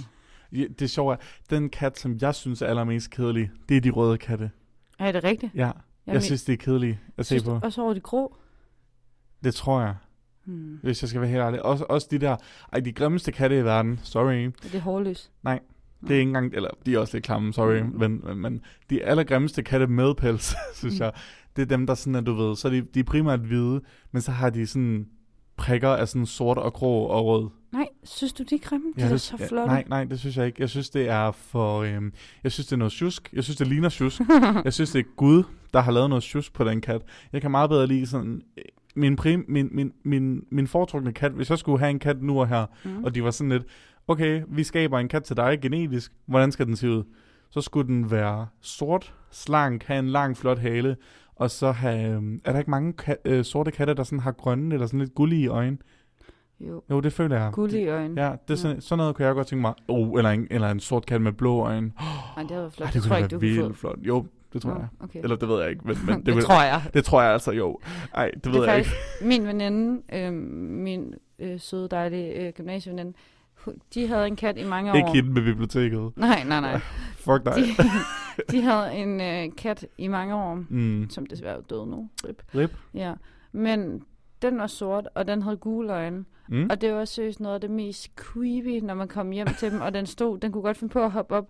Ja, det sjove er, den kat, som jeg synes er allermest kedelig, det er de røde katte. Er det rigtigt? Ja, jeg, Jamen, jeg synes, det er kedeligt at se på. Og så over de grå. Det tror jeg, Hmm. hvis jeg skal være helt ærlig. Også, også de der, ej, de grimmeste katte i verden, sorry. Det er hårløs. Det er ikke engang, eller de er også lidt klamme, sorry. Mm. Men, men, men de allergrimmeste katte med pels, synes Mm. jeg, det er dem, der sådan, at du ved, så er de, de er primært hvide, men så har de sådan prikker af sådan sort og grå og rød. Nej, synes du, de er grimme? De er så ja, flotte. nej, nej, det synes jeg ikke. Jeg synes, det er for... Øhm, jeg synes, det er noget tjusk. Jeg synes, det ligner tjusk. jeg synes, det er Gud, der har lavet noget tjusk på den kat. Jeg kan meget bedre lide sådan... øh, Min, prim, min, min, min, min foretrukne kat, hvis jeg skulle have en kat nu og her, mm. og de var sådan lidt, okay, vi skaber en kat til dig genetisk, hvordan skal den se ud? Så skulle den være sort, slank, have en lang, flot hale, og så have, øhm, er der ikke mange kat, øh, sorte katte, der sådan har grønne eller sådan lidt gullige øjne? Jo, Jo, det føler jeg. guld i øjnene. Ja, det er sådan, sådan noget kunne jeg godt tænke mig. Oh, eller en, eller en sort kat med blå øjne. Nej, det havde været flot. Ej, det, det tror kunne jeg ikke, du kunne få. flot. Jo, det tror Nå, jeg. Okay. Eller det ved jeg ikke, men, men det, det, vil, tror jeg. det tror jeg altså, jo. Ej, det, Det ved jeg ikke. faktisk min veninde, øh, min øh, søde, dejlige øh, gymnasieveninde, de havde en kat i mange år. Ikke hende med biblioteket. Nej, nej, nej. Fuck dig. De, de havde en øh, kat i mange år, Mm. som desværre er død nu. Rip. Rip. Ja. Men den var sort, og den havde gule øjne. Mm. Og det var seriøst noget af det mest creepy, når man kom hjem til dem, og den stod, den kunne godt finde på at hoppe op.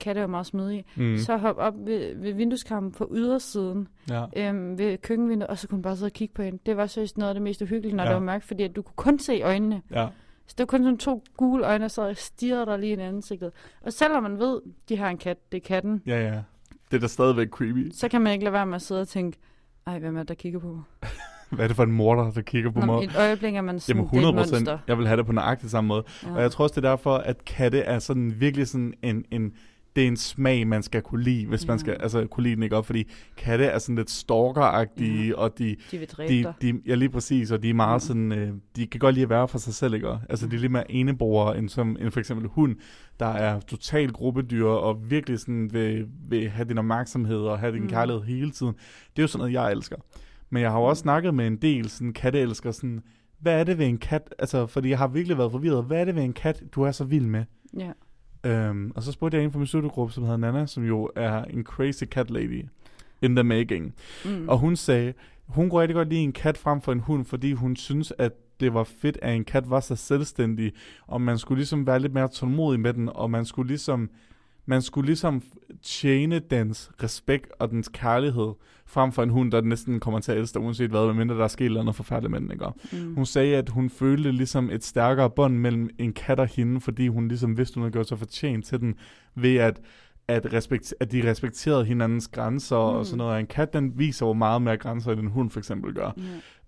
Katte er jo meget smidige. Mm. Så hoppe op ved, ved vindueskampen på ydersiden, Ja. øhm, ved køkkenvinduet, og så kunne man bare sidde og kigge på hende. Det var seriøst noget af det mest uhyggelige, når ja. det var mørkt, fordi at du kunne kun se øjnene. ja. Så det var kun sådan to gule øjne, der sad og stirrede dig lige i ansigtet. Og selvom man ved, de har en kat, det er katten, Ja, ja. Det er da stadigvæk creepy. så kan man ikke lade være med at sidde og tænke, ej, hvem er det, der kigger på mig? Hvad er det for en morder, der kigger på Nå, mig? et øjeblik er man sådan, Jamen det er 100 et monster. procent. Jeg vil have det på nøjagtig samme måde. Ja. Og jeg tror også, det er derfor, at katte er sådan virkelig sådan en, en det er en smag, man skal kunne lide, hvis man Ja. skal altså, kunne lide den, ikke? Og fordi katte er sådan lidt stalker-agtige, Ja. og de, de vil dræbe de, de, ja, lige præcis, og de er meget Ja. sådan, øh, de kan godt lide at være for sig selv, ikke? Altså, de er lidt mere eneboere, end, som, end for eksempel hund, der er totalt gruppedyr, og virkelig sådan vil, vil have din opmærksomhed, og have din Mm. kærlighed hele tiden. Det er jo sådan noget, jeg elsker. Men jeg har jo også snakket med en del sådan katteelsker, sådan, hvad er det ved en kat? Altså, fordi jeg har virkelig været forvirret. Hvad er det ved en kat, du er så vild med? Ja. Øhm, og så spurgte jeg en fra min studiegruppe, som hedder Nana, som jo er en crazy cat lady in the making. Mm. Og hun sagde, hun kunne rigtig godt lide en kat frem for en hund, fordi hun synes, at det var fedt, at en kat var så selvstændig, og man skulle ligesom være lidt mere tålmodig med den, og man skulle ligesom, man skulle ligesom tjene dens respekt og dens kærlighed, frem for en hund, der næsten kommer til at elske uanset hvad, medmindre der er sket noget forfærdeligt med den, ikke? Mm. Hun sagde, at hun følte ligesom et stærkere bånd mellem en kat og hende, fordi hun ligesom vidste, hun havde gjort sig fortjent til den, ved at, at, respekt, at de respekterede hinandens grænser mm. og Mm. sådan noget. Og en kat, den viser jo meget mere grænser, end en hund for eksempel gør.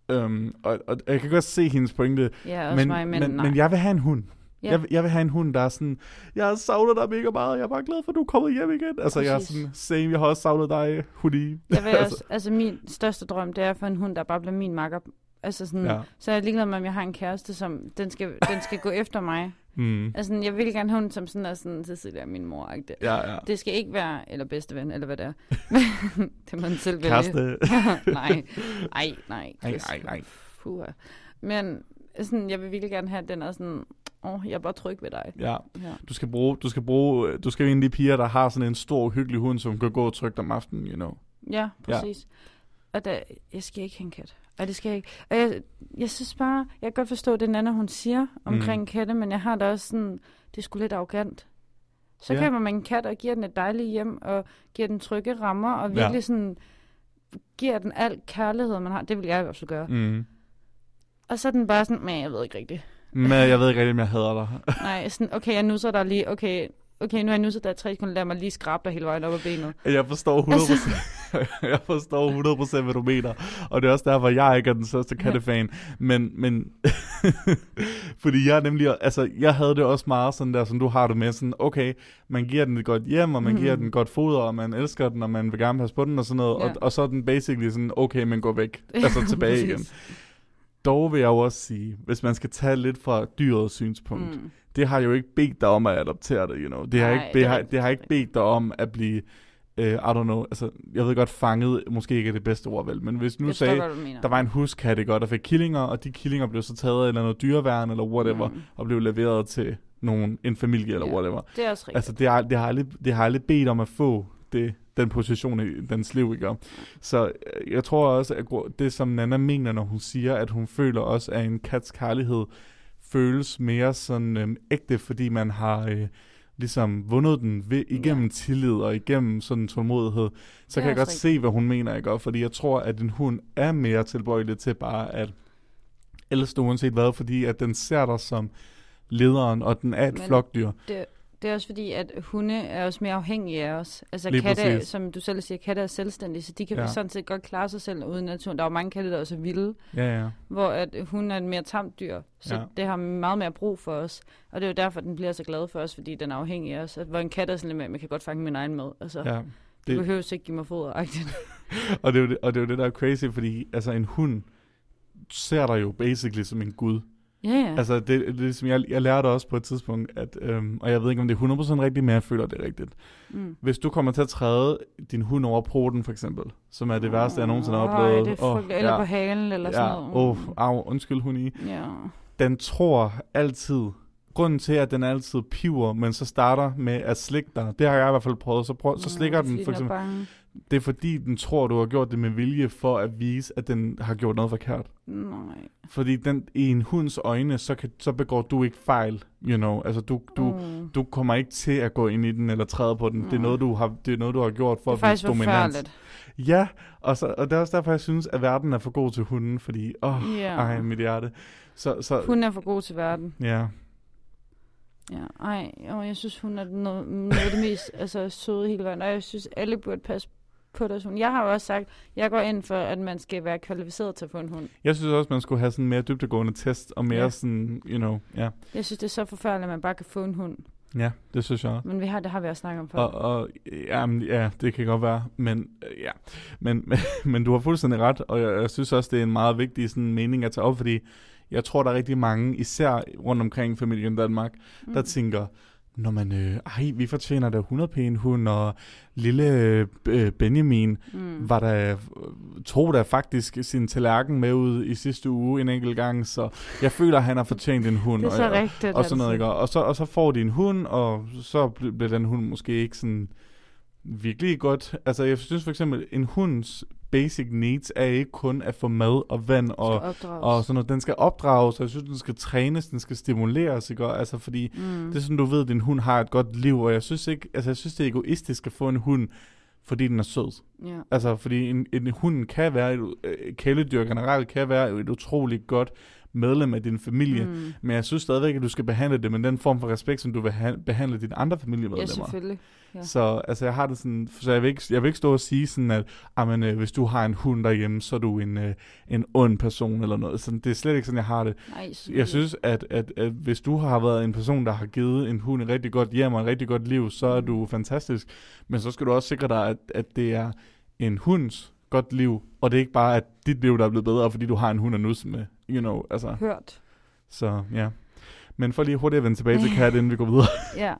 Ja. Øhm, og, og jeg kan godt se hendes pointe, Ja, men, mig, men, men, men jeg vil have en hund. Ja. Jeg, vil- jeg vil have en hund, der er sådan, jeg savner dig mega meget, jeg er bare glad for, at du er kommet hjem igen. Altså, jeg er Præcis. sådan, same, jeg har også savnet dig, hoodie. Jeg vil også, altså min største drøm, det er for en hund, der bare bliver min makker. Altså sådan, ja. så er jeg ligeglad med, om jeg har en kæreste, som den skal, den skal gå efter mig. Mm. Altså, jeg vil gerne have en hund, som sådan er sådan, Cecilia er min mor -agtig. Ja, ja. Det skal ikke være, eller bedste ven, eller hvad det er. det må den selv vælge. Kæreste. nej, nej, nej. Nej, nej, nej. Men sådan, jeg vil virkelig gerne have, at den er sådan, åh, oh, jeg er bare tryg ved dig. Ja, Ja. du skal bruge, du skal bruge, du skal en af de piger, der har sådan en stor, hyggelig hund, som kan gå trygt om aftenen, you know. Ja, præcis. Ja. Og der, jeg skal ikke have en kat. Og det skal jeg ikke. Og jeg, jeg synes bare, jeg kan godt forstå det, Nana, hun siger omkring mm. katte, men jeg har da også sådan, det er sgu lidt arrogant. Så Ja. ja. køber man en kat og giver den et dejligt hjem, og giver den trygge rammer, og Ja. virkelig sådan, giver den al kærlighed, man har. Det vil jeg også gøre. Mm. Og så er den bare sådan, men jeg ved ikke rigtigt. Men jeg ved ikke rigtig, om jeg hader dig. Nej, sådan, okay, jeg nusser dig lige, okay, okay, nu har jeg nusset dig tre sekunder, lad mig lige skrabe dig hele vejen op ad benet. Jeg forstår 100%, Altså- jeg forstår 100% hvad du mener. Og det er også derfor, jeg ikke er den største kattefan. Men, men fordi jeg nemlig, altså jeg havde det også meget sådan der, som du har det med, sådan okay, man giver den et godt hjem, og man Mhm. giver den godt foder, og man elsker den, og man vil gerne passe på den og sådan noget, Ja. og, og så er den basically sådan, okay, men gå væk, altså tilbage igen. Dog vil jeg jo også sige, hvis man skal tage lidt fra dyrets synspunkt, Mm. det har jo ikke bedt dig om at adoptere det, you know. Det har, Nej, ikke, det det har, det har det ikke bedt dig om at blive, uh, I don't know, altså, jeg ved godt, fanget måske ikke er det bedste ord, vel, men hvis nu jeg sagde, mener. der var en huskat, ikke, og der fik killinger, og de killinger blev så taget af eller andet dyreværn, eller whatever, Mm. og blev leveret til nogen, en familie, eller Ja. whatever. Det er også rigtigt. Altså, det har, det, har aldrig, det har aldrig bedt om at få det, den position i dens liv, ikke? Så øh, jeg tror også, at det som Nana mener, når hun siger, at hun føler også, at en kats kærlighed føles mere sådan øhm, ægte, fordi man har øh, ligesom vundet den ved, igennem Ja. tillid og igennem sådan tålmodighed, så kan jeg godt se, hvad hun mener, ikke? Og Fordi jeg tror, at en hund er mere tilbøjelig til bare at elske uanset hvad, fordi at den ser dig som lederen, og den er et Men- flokdyr. Det, det er også fordi, at hunde er også mere afhængige af os. Altså Lige katte, præcis. som du selv siger, katte er selvstændige, så de kan Ja. sådan set godt klare sig selv uden naturen. Der er jo mange katte, der er også vilde, Ja, ja. hvor at hun er et mere tamt dyr. Så Ja. det har meget mere brug for os. Og det er jo derfor, den bliver så glad for os, fordi den er afhængig af os. At, hvor en kat er sådan lidt med, man kan godt fange min egen mad. Altså, ja, det... du behøver ikke give mig foder. og, det er jo det, og det er jo det, der er crazy, fordi altså, en hund ser dig jo basically som en gud. Ja, ja. Altså, det, det, det som jeg, jeg lærte også på et tidspunkt, at, øhm, og jeg ved ikke, om det er 100% rigtigt, men jeg føler, det rigtigt. mm. Hvis du kommer til at træde din hund over poten, for eksempel, som er det værste, jeg nogensinde har oplevet. det frygteligt. Eller på halen, eller sådan ja, noget. åh, au, undskyld, hun i. Ja. Den tror altid, grunden til, at den altid piver, men så starter med at slikke dig, det har jeg i hvert fald prøvet, så, prøv, så slikker fordi den for eksempel, bange. Det er fordi, den tror, du har gjort det med vilje, for at vise, at den har gjort noget forkert. Nej. Fordi den, i en hunds øjne, så, kan, så begår du ikke fejl, you know. Altså, du, du, Mm. du kommer ikke til at gå ind i den eller træde på den. Det er Mm. noget, du har, det er noget, du har gjort for Det er at vise dominans. forfærdeligt. Ja, og, så, og det er også derfor, jeg synes, at verden er for god til hunden, fordi, åh, oh, Ja. ej, mit hjerte. Så, så Hun er for god til verden. ja, Ja, ej, og jeg synes, hun er noget, noget af det mest altså, søde hele vejen. Og jeg synes, alle burde passe på deres hund. Jeg har jo også sagt, jeg går ind for, at man skal være kvalificeret til at få en hund. jeg synes også, man skulle have sådan mere dybtegående test, og mere Ja. sådan, you know, ja. Jeg synes, det er så forfærdeligt, at man bare kan få en hund. Ja, det synes jeg. Men vi har, det har vi også snakket om før. Og, og jamen, ja, det kan godt være, men øh, ja, men, men, men du har fuldstændig ret, og jeg, jeg synes også, det er en meget vigtig sådan, mening at tage op, fordi jeg tror, der er rigtig mange, især rundt omkring familien Danmark, mm. der tænker, når man, øh, ej, vi fortjener da 100 pæne hund, og lille øh, Benjamin mm. var der, tog der faktisk sin tallerken med ud i sidste uge en enkelt gang, så jeg føler, at han har fortjent en hund. Det er så og, rigtigt. og sådan noget, altså. ikke? Og så, og så får de en hund, og så bl- bliver den hund måske ikke sådan virkelig godt. Altså, jeg synes for eksempel, en hunds basic needs er ikke kun at få mad og vand og, og sådan noget. Den skal opdrages, og jeg synes, den skal trænes, den skal stimuleres, ikke? Altså, fordi mm. det er sådan, du ved, at din hund har et godt liv, og jeg synes ikke, altså, jeg synes, det er egoistisk at få en hund, fordi den er sød. ja. Altså, fordi en, en hund kan være, et, øh, kæledyr generelt kan være et utroligt godt medlem af din familie. Mm. Men jeg synes stadigvæk, at du skal behandle det med den form for respekt, som du vil ha- behandle dine andre Ja, familiemedlemmer. selvfølgelig. Ja. Så altså, jeg har det sådan, så jeg vil ikke, jeg vil ikke stå og sige sådan, at amen, øh, hvis du har en hund derhjemme, så er du en, øh, en ond person eller noget. Sådan, det er slet ikke sådan, jeg har det. Nej, Jeg synes, at, at, at hvis du har været en person, der har givet en hund et rigtig godt hjem og et rigtig godt liv, så er Mm. du fantastisk. Men så skal du også sikre dig, at, at det er en hunds godt liv, og det er ikke bare, at dit liv, der er blevet bedre, fordi du har en hund at nusse med. You know, altså. Hørt. Så ja. Men for lige hurtigt at vende tilbage til kat, inden vi går videre. Ja.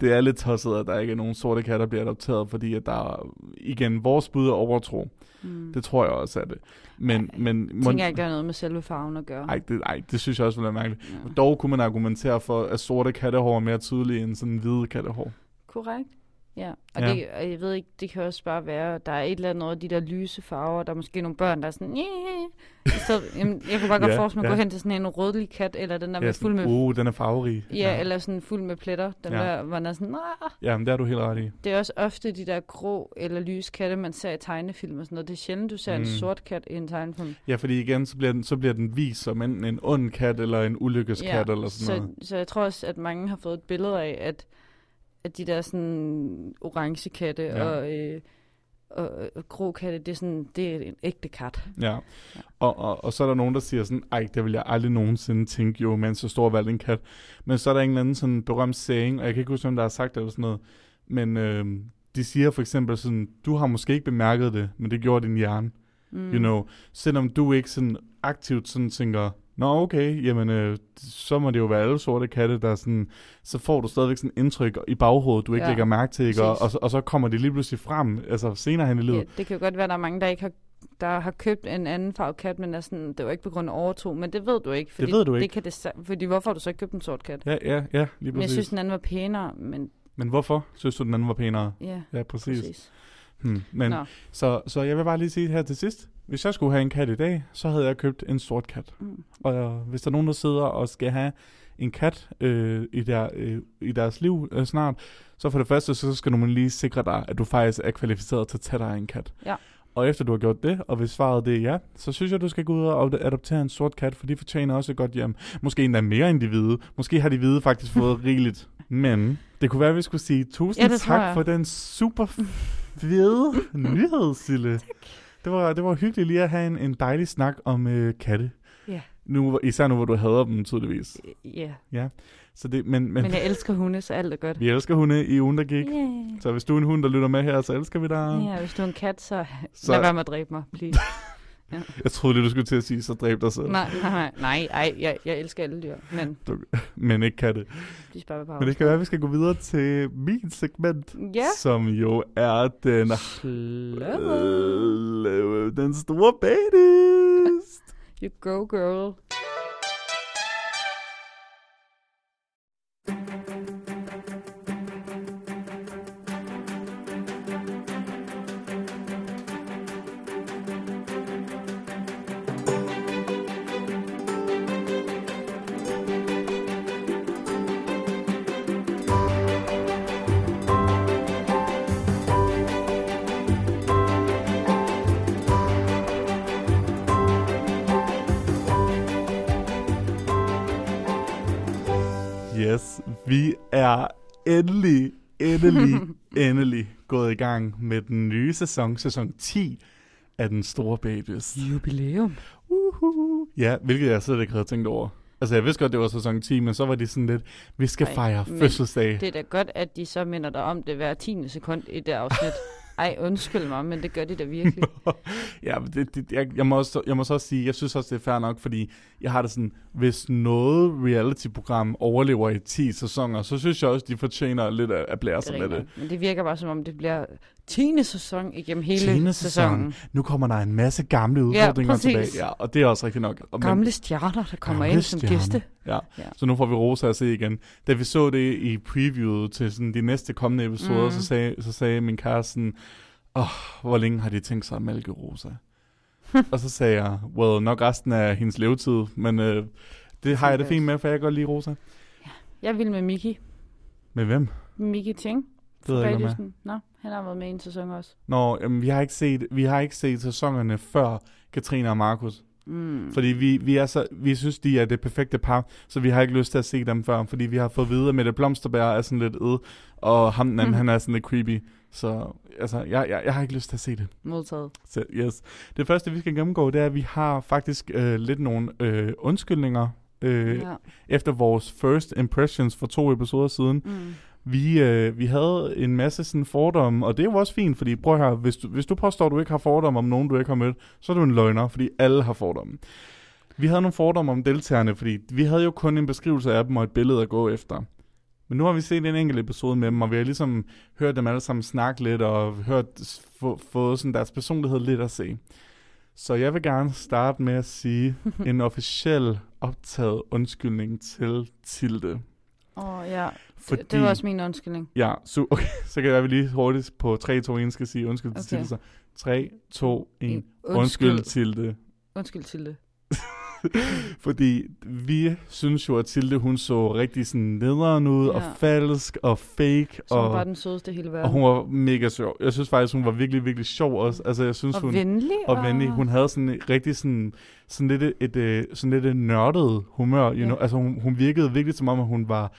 Det er lidt tosset, at der ikke er nogen sorte katter, der bliver adopteret, fordi at der er, igen, vores bud er overtro. Mm. Det tror jeg også er det. Men, Ej, men Jeg tænker ikke, der er noget med selve farven at gøre. ej, det, ej, det synes jeg også ville være mærkeligt. Ja. Dog kunne man argumentere for, at sorte kattehår er mere tydelige end sådan hvide kattehår. Korrekt. Ja, og, Ja. ja. Det, og jeg ved ikke, det kan også bare være, der er et eller andet over de der lyse farver, der er måske nogle børn, der er sådan, yeah. så, jamen, jeg kunne bare godt Ja, forestille mig at ja. gå hen til sådan en rødlig kat, eller den der Ja, med fuld med, uh, den er farverig. ja, ja, eller sådan fuld med pletter, den Ja. ja. der, hvor den er sådan, ah. Ja, men det er du helt ret i. Det er også ofte de der grå eller lyse katte, man ser i tegnefilm og sådan noget. Det er sjældent, du ser mm. En sort kat i en tegnefilm. Ja, fordi igen, så bliver den, så bliver den vist som enten en ond kat eller en ulykkeskat eller sådan så, noget. så jeg tror også, at mange har fået et billede af, at, at de der sådan orange katte Ja. ja. og, øh, og, og grå katte, det er, sådan, det er en ægte kat. Ja. Og, og, og så er der nogen, der siger sådan, ej, det vil jeg aldrig nogensinde tænke jo, med en så stor valgt en kat. Men så er der en eller anden sådan berømt saying, og jeg kan ikke huske, hvem der har sagt det eller sådan noget, men øh, de siger for eksempel sådan, du har måske ikke bemærket det, men det gjorde din hjerne, Mm. you know. Selvom du ikke sådan aktivt sådan tænker, Nå okay, jamen øh, så må det jo være alle sorte katte, der sådan, så får du stadigvæk sådan indtryk i baghovedet, du ikke Ja, lægger mærke til, ikke? Og, præcis. og, så, og så kommer det lige pludselig frem, altså senere hen i livet. Ja, det kan jo godt være, der er mange, der ikke har der har købt en anden farve kat, men er sådan, det var ikke på grund af overtro, men det ved du ikke. Fordi ved du ikke. Det kan det, fordi hvorfor har du så ikke købt en sort kat? Ja, ja, ja, lige Men jeg præcis. synes, den anden var pænere, men Men hvorfor synes du, den anden var pænere? ja, Ja, præcis. præcis. Hmm. Men, Nå. så, så jeg vil bare lige sige her til sidst. Hvis jeg skulle have en kat i dag, så havde jeg købt en sort kat. Mm. Og hvis der er nogen, der sidder og skal have en kat øh, i, der, øh, i deres liv øh, snart, så for det første, så skal du lige sikre dig, at du faktisk er kvalificeret til at tage dig en kat. Ja. Og efter du har gjort det, og hvis svaret det er ja, så synes jeg, du skal gå ud og adoptere en sort kat, for de fortjener også et godt hjem. Måske endda mere end de hvide. Måske har de hvide faktisk fået rigeligt. Men det kunne være, at vi skulle sige tusind Ja, tak for den super fede nyhed, Sille. Det var, det var hyggeligt lige at have en, en dejlig snak om øh, katte. Ja. Nu, især nu, hvor du hader dem, tydeligvis. Ja, Så det, men, men, men jeg elsker hunde, så alt er godt. vi elsker hunde i ugen, der gik. Yeah. Så hvis du er en hund, der lytter med her, så elsker vi dig. Ja, hvis du er en kat, så, Så- så... lad være med at dræbe mig, please. Jeg troede lige, du skulle til at sige, så dræb dig selv. nej, nej, nej, nej, ej, jeg, jeg elsker alle dyr, men Men ikke katte. de skal bare Men det kan være, at vi skal gå videre til min segment. Ja. Som jo er den... Slå. Øh, den store badist. You go, girl. Er endelig, endelig, endelig gået i gang med den nye sæson, sæson 10 af Den Store Babys. Jubilæum. Uhuhu. Ja, hvilket jeg slet ikke havde tænkt over. Altså, jeg vidste godt, det var sæson 10, men så var de sådan lidt, vi skal Ej, fejre fødselsdag. Det er da godt, at de så minder dig om det hver tiende sekund i det afsnit. Ej, undskyld mig, men det gør de da virkelig. ja, det, det, jeg, jeg, må også, jeg må så også sige, jeg synes også, det er fair nok, fordi jeg har det sådan, hvis noget reality-program overlever i 10 sæsoner, så synes jeg også, de fortjener lidt at, at blære sig med det. Men det virker bare som om, det bliver tiende sæson igennem hele Tiende sæsonen. Nu kommer der en masse gamle udfordringer præcis. tilbage. Ja, og det er også rigtigt nok. Og men- Gamle stjerner, der kommer Gamle ind som stjerner. gæste. Ja. Ja. så nu får vi Rosa at se igen. Da vi så det i previewet til sådan de næste kommende episoder, Mm. så, sagde, så sagde min kæreste sådan, åh, hvor længe har de tænkt sig at mælke Rosa? og så sagde jeg, well, nok resten af hendes levetid, men øh, det har jeg det fint med, for jeg kan godt lide Rosa. Jeg vil med Miki. Med hvem? Miki Ting. Det ved jeg ikke, med. Nå, han har været med i en sæson også. Nå, jamen, vi, har ikke set, vi har ikke set sæsonerne før Katrine og Markus. Mm. Fordi vi, vi, er så, vi synes, de er det perfekte par, så vi har ikke lyst til at se dem før, fordi vi har fået at vide, at Mette Blomsterbær er sådan lidt ød, og ham den anden, Mhm. han er sådan lidt creepy. Så altså, jeg, jeg, jeg har ikke lyst til at se det. Modtaget. Så, yes. Det første, vi skal gennemgå, det er, at vi har faktisk øh, lidt nogle øh, undskyldninger øh. Ja. efter vores first impressions for to episoder siden. Mm. Vi, øh, vi havde en masse sådan fordomme, og det er jo også fint, fordi prøv høre, hvis du, hvis du påstår, at du ikke har fordomme om nogen, du ikke har mødt, så er du en løgner, fordi alle har fordomme. Vi havde nogle fordomme om deltagerne, fordi vi havde jo kun en beskrivelse af dem og et billede at gå efter. Men nu har vi set en enkelt episode med dem, og vi har ligesom hørt dem alle sammen snakke lidt, og hørt, få, få sådan deres personlighed lidt at se. Så jeg vil gerne starte med at sige en officiel optaget undskyldning til Tilde. Åh, oh, ja. Fordi, Det, var også min undskyldning. Ja, så, okay, så kan jeg lige hurtigt på 3, 2, 1 skal sige undskyld til Okay. Tilde. Så 3, 2, 1. En- Undskyld Tilde. Undskyld til det. Fordi vi synes jo, at Tilde hun så rigtig sådan nederen ud, ja. og falsk og fake. Som og, var den sødeste hele verden. og hun var mega sjov. Jeg synes faktisk, hun var virkelig, virkelig sjov også. Altså, jeg synes, og hun... venlig. og venlig. Hun havde sådan rigtig sådan, sådan lidt et, et, øh, sådan lidt et nørdet humør, you Ja. know? Altså hun, hun virkede virkelig som om, at hun var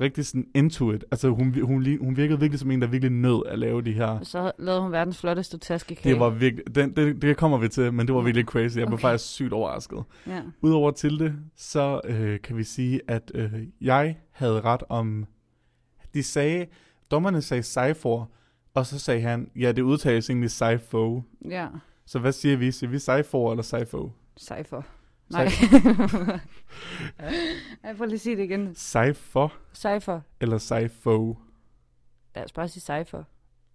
rigtig sådan into it. Altså hun, hun, hun virkede virkelig som en, der virkelig nød at lave de her. Så lavede hun verdens flotteste taskekage. Det var virkelig, den, det, det kommer vi til, men det var virkelig crazy. Jeg blev Okay. faktisk sygt overrasket. Ja. Udover til det, så øh, kan vi sige, at øh, jeg havde ret om... De sagde, dommerne sagde Cypher, og så sagde han, ja, det udtales egentlig Cypho. Ja. Så hvad siger vi? Siger vi Cypher eller Cypho? Cypher. Nej. Ej, prøv lige at sige det igen. Cypher Cypher. eller Cypho? Lad os bare sige Cypher.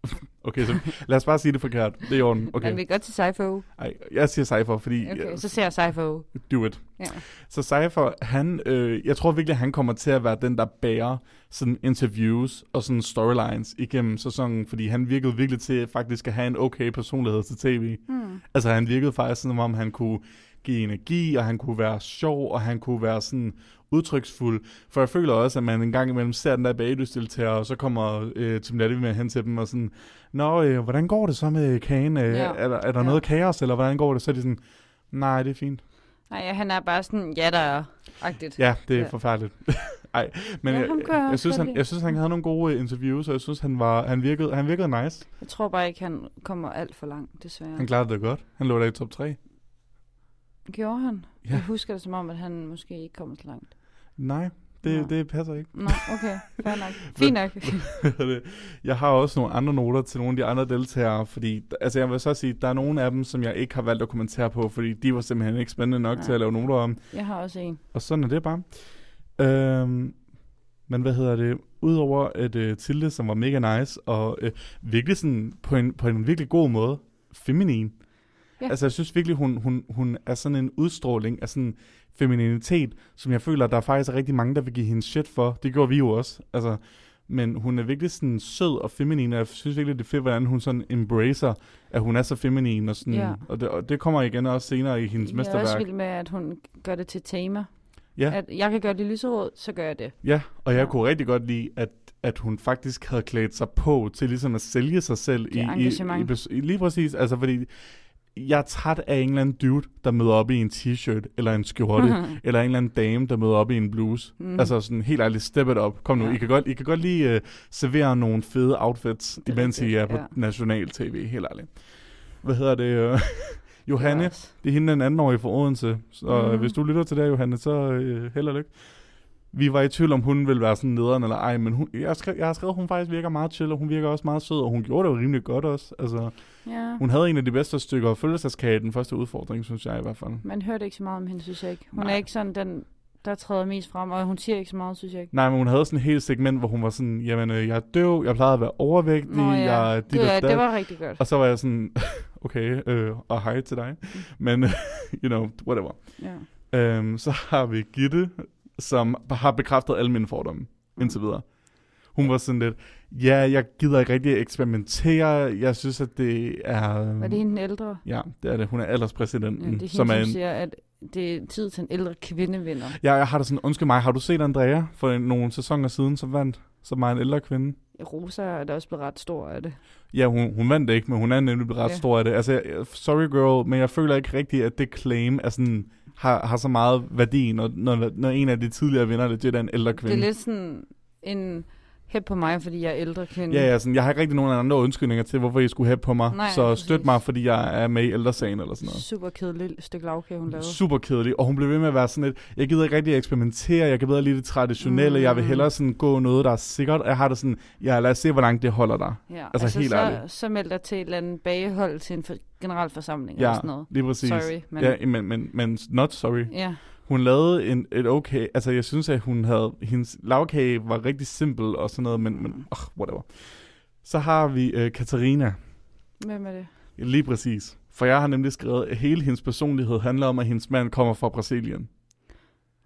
Okay, så lad os bare sige det forkert. Det er i orden. Okay. Men vi godt til Cypher. Ej, jeg siger Cypher, fordi... Okay, ja, så ser jeg Cypher. Do it. Ja. Så Cypher, han, øh, jeg tror virkelig, han kommer til at være den, der bærer sådan interviews og sådan storylines igennem sæsonen, fordi han virkede virkelig til faktisk at have en okay personlighed til tv. Hmm. Altså han virkede faktisk som om, han kunne give energi, og han kunne være sjov, og han kunne være sådan udtryksfuld. For jeg føler også, at man en gang imellem ser den der bagdysdeltager, og så kommer øh, Tim Latte med hen til dem og sådan, Nå, øh, hvordan går det så med kagen? Øh, Ja. er, der, er der Ja. noget kaos, eller hvordan går det? Så er de sådan, nej, det er fint. Nej, han er bare sådan, ja, der er agtigt. Ja, det er ja. Forfærdeligt. Ej, men Ja, jeg, jeg jeg, synes, han, jeg synes, han havde nogle gode øh, interviews, og jeg synes, han, var, han, virkede, han virkede nice. Jeg tror bare ikke, han kommer alt for langt, desværre. Han klarede det godt. Han lå der i top 3. Gjorde han? Ja. Jeg husker det som om, at han måske ikke kommer så langt. Nej, det, det passer ikke. Nå, okay. Fair nok. Fint nok. Jeg har også nogle andre noter til nogle af de andre deltagere, fordi altså jeg vil så sige, der er nogle af dem, som jeg ikke har valgt at kommentere på, fordi de var simpelthen ikke spændende nok Nej. til at lave noter om. Jeg har også en. Og sådan er det bare. Øhm, men hvad hedder det? Udover at uh, Tilde, som var mega nice, og uh, virkelig sådan på en, på en virkelig god måde, feminin. Ja. Altså jeg synes virkelig, hun, hun, hun er sådan en udstråling af sådan femininitet, som jeg føler, der er faktisk rigtig mange, der vil give hende shit for. Det gjorde vi jo også. Altså, men hun er virkelig sådan sød og feminin, og jeg synes virkelig, det er fedt, hvordan hun sådan embracer, at hun er så feminin. Og, sådan, Ja. og, det, og det kommer igen også senere i hendes Jeg er også mesterværk. vild med, at hun gør det til tema. Ja. At jeg kan gøre det lyserød, så gør jeg det. Ja, og jeg Ja. kunne rigtig godt lide, at, at hun faktisk havde klædt sig på til ligesom at sælge sig selv. Det er i, i, i, i, lige præcis, altså fordi jeg er træt af en eller anden dude, der møder op i en t-shirt eller en skjorte, eller en eller anden dame, der møder op i en bluse. Mm. Altså sådan helt ærligt, step it up. Kom nu, Ja. I, kan godt, I kan godt lige uh, servere nogle fede outfits, er imens I rigtigt, er på ja. national tv, helt ærligt. Hvad hedder det? Uh, Johanne, Det også- det er hende den anden år i Odense. Så mm. hvis du lytter til det, Johanne, så øh, held og lykke. Vi var i tvivl om, hun ville være sådan nederen eller ej, men hun, jeg, har skrevet, jeg har skrevet, at hun faktisk virker meget chill, og hun virker også meget sød, og hun gjorde det jo rimelig godt også. Altså, Ja. hun havde en af de bedste stykker følelseskage i den første udfordring, synes jeg i hvert fald. Man hørte ikke så meget om hende, synes jeg ikke. Hun Nej. er ikke sådan den, der træder mest frem, og hun siger ikke så meget, synes jeg ikke. Nej, men hun havde sådan et helt segment, hvor hun var sådan, jamen, øh, jeg er døv, jeg plejede at være overvægtig, Nå, ja. jeg dit det, ja, det var rigtig godt. Og så var jeg sådan, okay, øh, og hej til dig. Men, you know, whatever. Ja. Øhm, så har vi Gitte, som har bekræftet alle mine fordomme indtil videre. Hun var sådan lidt, ja, jeg gider ikke rigtig eksperimentere. Jeg synes, at det er... Var det hende den ældre? Ja, det er det. Hun er Ja, alderspræsidenten. det er hende, som som, er en, siger, at det er tid til en ældre kvindevinder. ja, jeg har da sådan, undskyld mig, har du set Andrea for nogle sæsoner siden, som vandt? som er en ældre kvinde. Rosa er da også blevet ret stor af det. Ja, hun, hun vandt det ikke, men hun er nemlig blevet ret Ja. stor af det. Altså, sorry girl, men jeg føler ikke rigtigt, at det claim er sådan, har, har så meget værdi, når, når, når en af de tidligere vinder legit er en ældre Det kvinde. er lidt sådan en hæb på mig, fordi jeg er ældre kvinde. Ja, ja, sådan, jeg har ikke rigtig nogen andre undskyldninger til, hvorfor I skulle have på mig. Nej, så støt mig, fordi jeg er med i ældresagen eller sådan noget. Super kedeligt stykke lavkage, hun lavede. Super kedelig, og hun blev ved med at være sådan lidt, jeg gider ikke rigtig eksperimentere, jeg kan bedre lide det traditionelle, mm. jeg vil Mm. hellere sådan gå noget, der er sikkert, jeg har det sådan, ja, lad os se, hvor langt det holder dig. Ja, Altså, helt så, ærligt. så meldte jeg til et eller andet bagehold til en for, generalforsamling Ja, eller sådan noget. lige præcis. Sorry, men Ja, men, men, men not sorry. ja. Hun lavede en, et okay, altså jeg synes, at hun havde, hendes lavkage var rigtig simpel og sådan noget, men, men oh, whatever. Så har vi øh, Katarina, Hvem er det? lige præcis. For jeg har nemlig skrevet, at hele hendes personlighed handler om, at hendes mand kommer fra Brasilien.